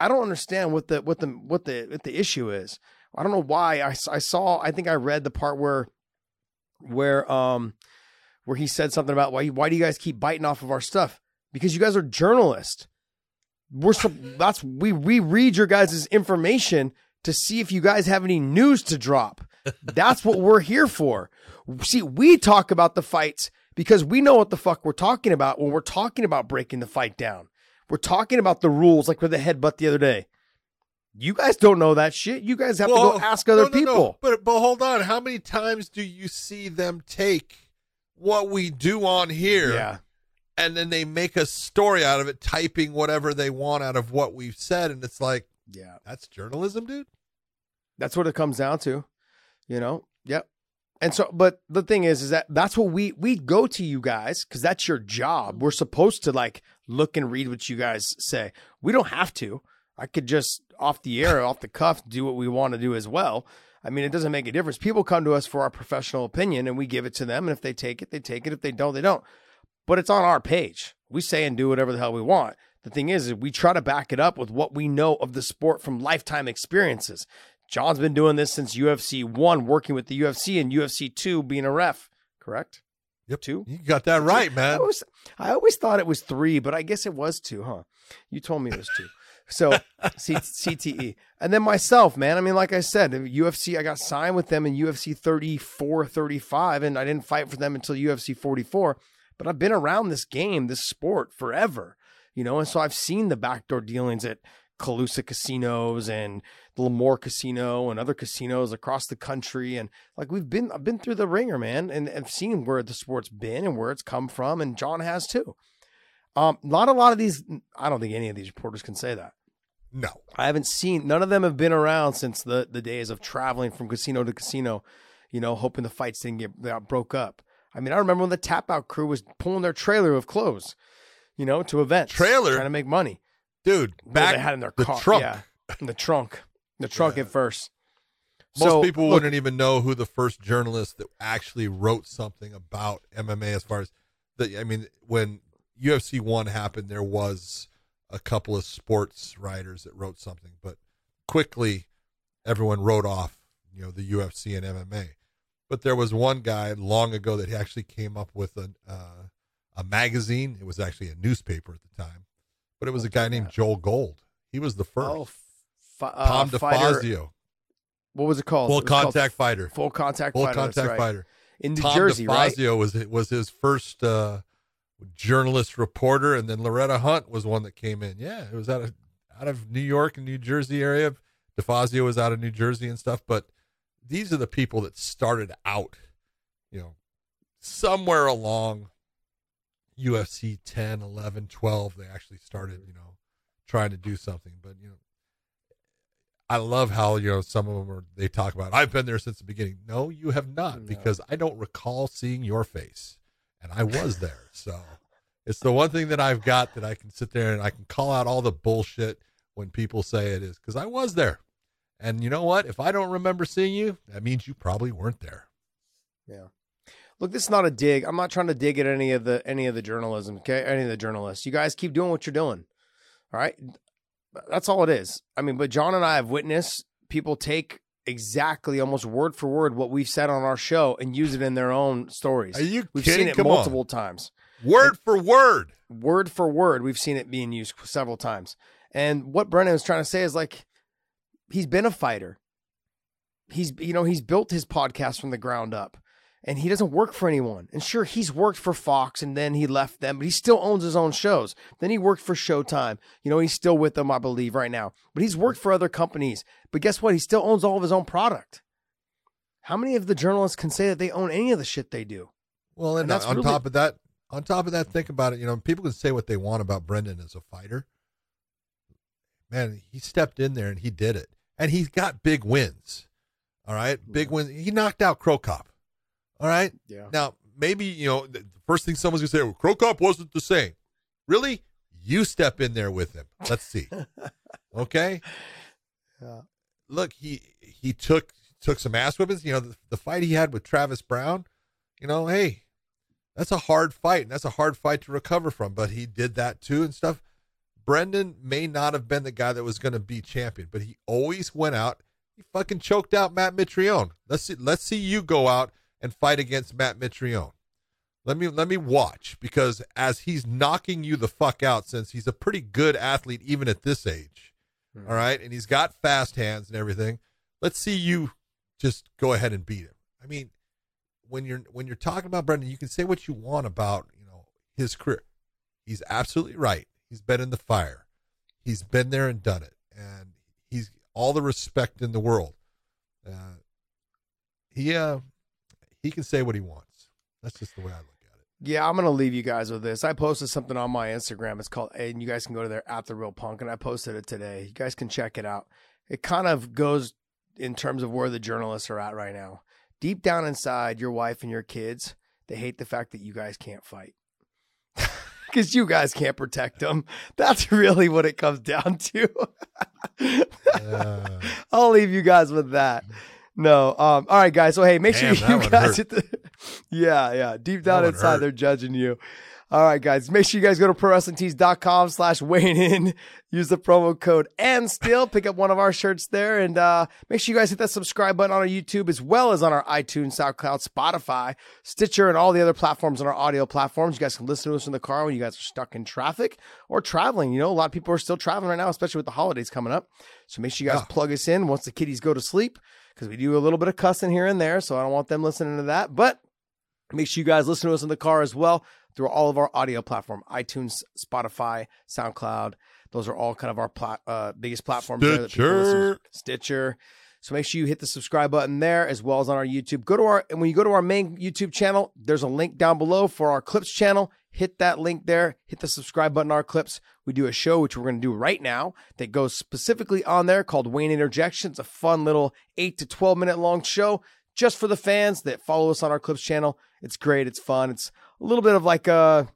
I don't understand what the what the what the what the issue is. I don't know why I, I saw I think I read the part where where um where he said something about why why do you guys keep biting off of our stuff? Because you guys are journalists. We're that's we we read your guys' information to see if you guys have any news to drop. That's what we're here for. See, we talk about the fights because we know what the fuck we're talking about when we're talking about breaking the fight down. We're talking about the rules like with the headbutt the other day. You guys don't know that shit. You guys have to go ask other no, no, no. people. But but hold on, how many times do you see them take what we do on here Yeah. and then they make a story out of it, typing whatever they want out of what we've said, and it's like Yeah. that's journalism, dude. That's what it comes down to, you know. Yep. And so, but the thing is, is that that's what we we go to you guys because that's your job. We're supposed to like look and read what you guys say. We don't have to. I could just off the air, off the cuff, do what we want to do as well. I mean, it doesn't make a difference. People come to us for our professional opinion, and we give it to them. And if they take it, they take it. If they don't, they don't. But it's on our page. We say and do whatever the hell we want. The thing is, is we try to back it up with what we know of the sport from lifetime experiences. John's been doing this since UFC one, working with the UFC, and UFC two being a ref. Correct? Yep. Two. You got that right, I man. always, I always thought it was three, but I guess it was two, huh? You told me it was two. So C- CTE. And then myself, man. I mean, like I said, UFC, I got signed with them in UFC 34, 35, and I didn't fight for them until UFC 44. But I've been around this game, this sport forever, you know, and so I've seen the backdoor dealings at Colusa casinos and the Lemoore casino and other casinos across the country. And like we've been, I've been through the ringer, man, and I've seen where the sport's been and where it's come from. And John has too. Um, not a lot of these, I don't think any of these reporters can say that. No. I haven't seen none of them have been around since the the days of traveling from casino to casino, you know, hoping the fights didn't get got broke up. I mean, I remember when the tap out crew was pulling their trailer of clothes, you know, to events, Trailer? trying to make money. Dude, back they had in their the car, trunk. yeah, in the trunk, the trunk Yeah. at first. Most So, people wouldn't even know who the first journalist that actually wrote something about MMA as far as the I mean when UFC 1 happened there was a couple of sports writers that wrote something but quickly everyone wrote off, you know, the UFC and MMA. But there was one guy long ago that he actually came up with a uh, a magazine. It was actually a newspaper at the time, but it was a guy named Joel Gold. He was the first. Oh, fi- uh, Tom fighter- DeFazio, What was it called? full It was called contact fighter, Full contact full fighter. contact right. fighter. in New Tom Jersey, right? DeFazio was was his first uh, journalist reporter, and then Loretta Hunt was one that came in. Yeah, it was out of out of New York and New Jersey area. DeFazio was out of New Jersey and stuff, but these are the people that started out, you know, somewhere along UFC 10, 11, 12. They actually started, you know, trying to do something. But, you know, I love how, you know, some of them are, they talk about, I've been there since the beginning. No, you have not, No. because I don't recall seeing your face. And I was there. So it's the one thing that I've got that I can sit there and I can call out all the bullshit when people say it is because I was there. And you know what? If I don't remember seeing you, that means you probably weren't there. Look, this is not a dig. I'm not trying to dig at any of the any of the journalism. Okay, any of the journalists. You guys keep doing what you're doing. All right, that's all it is. I mean, but John and I have witnessed people take exactly, almost word for word, what we've said on our show and use it in their own stories. Are you We've kidding? seen it Come multiple times. on. Word for word. word for word, we've seen it being used several times. And what Brennan is trying to say is like, he's been a fighter. He's, you know, he's built his podcast from the ground up and he doesn't work for anyone. And sure, he's worked for Fox and then he left them, but he still owns his own shows. Then he worked for Showtime. You know, he's still with them, I believe, right now. But he's worked for other companies. But guess what? He still owns all of his own product. How many of the journalists can say that they own any of the shit they do? Well, and, And that's on really- top of that, on top of that, think about it. You know, people can say what they want about Brendan as a fighter. Man, he stepped in there and he did it, and he's got big wins. All right, big wins. He knocked out Cro Cop. All right. Yeah. Now, maybe you know the first thing someone's gonna say, well, "Cro Cop wasn't the same." Really? You step in there with him. Let's see. okay. Yeah. Look, he he took took some ass whippings. You know, the, the fight he had with Travis Browne. You know, hey, that's a hard fight, and that's a hard fight to recover from. But he did that too and stuff. Brendan may not have been the guy that was going to be champion, but he always went out. He fucking choked out Matt Mitrione. Let's see. Let's see you go out and fight against Matt Mitrione. Let me let me watch because as he's knocking you the fuck out, since he's a pretty good athlete even at this age, all right, and he's got fast hands and everything. Let's see you just go ahead and beat him. I mean, when you're when you're talking about Brendan, you can say what you want about you know his career. He's absolutely right. He's been in the fire. He's been there and done it, and he's all the respect in the world. Uh, he uh, he can say what he wants. That's just the way I look at it. Yeah, I'm gonna leave you guys with this. I posted something on my Instagram. It's called, and you guys can go to there at the real punk, and I posted it today. You guys can check it out. It kind of goes in terms of where the journalists are at right now. Deep down inside, your wife and your kids, they hate the fact that you guys can't fight because you guys can't protect them. That's really what it comes down to. Uh, I'll leave you guys with that. No. Um, all right, guys. So hey, make Damn, sure you guys hurt. hit the Yeah, yeah. Deep down inside, hurt. they're judging you. All right, guys. Make sure you guys go to prowrestlingtees.com slash weighing in. Use the promo code and still pick up one of our shirts there. And uh, make sure you guys hit that subscribe button on our YouTube as well as on our iTunes, SoundCloud, Spotify, Stitcher, and all the other platforms on our audio platforms. You guys can listen to us in the car when you guys are stuck in traffic or traveling. You know, a lot of people are still traveling right now, especially with the holidays coming up. So make sure you guys Yeah. plug us in once the kiddies go to sleep because we do a little bit of cussing here and there. So I don't want them listening to that. But make sure you guys listen to us in the car as well through all of our audio platform iTunes, Spotify, SoundCloud. Those are all kind of our plat, uh, biggest platforms. there that people listen. Stitcher. So make sure you hit the subscribe button there as well as on our YouTube. Go to our and when you go to our main YouTube channel, there's a link down below for our clips channel. Hit that link there. Hit the subscribe button. Our clips. We do a show which we're going to do right now that goes specifically on there called Wayne Interjections, a fun little eight to twelve minute long show just for the fans that follow us on our clips channel. It's great. It's fun. It's a little bit of like a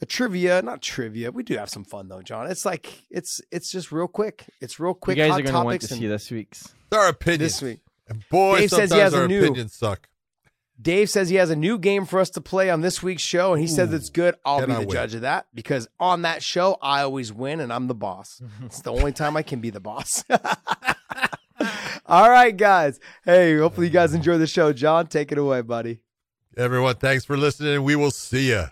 a trivia, not trivia. We do have some fun though, John. It's like it's it's just real quick. It's real quick. you guys hot are going to want to see this week's. Our opinions. this week. And boy, Dave says sometimes he has a our new- opinions suck. Dave says he has a new game for us to play on this week's show, and he says it's good. I'll be I the win? judge of that because on that show, I always win and I'm the boss. it's the only time I can be the boss. All right, guys. Hey, hopefully you guys enjoy the show. John, take it away, buddy. Everyone, thanks for listening. We will see you.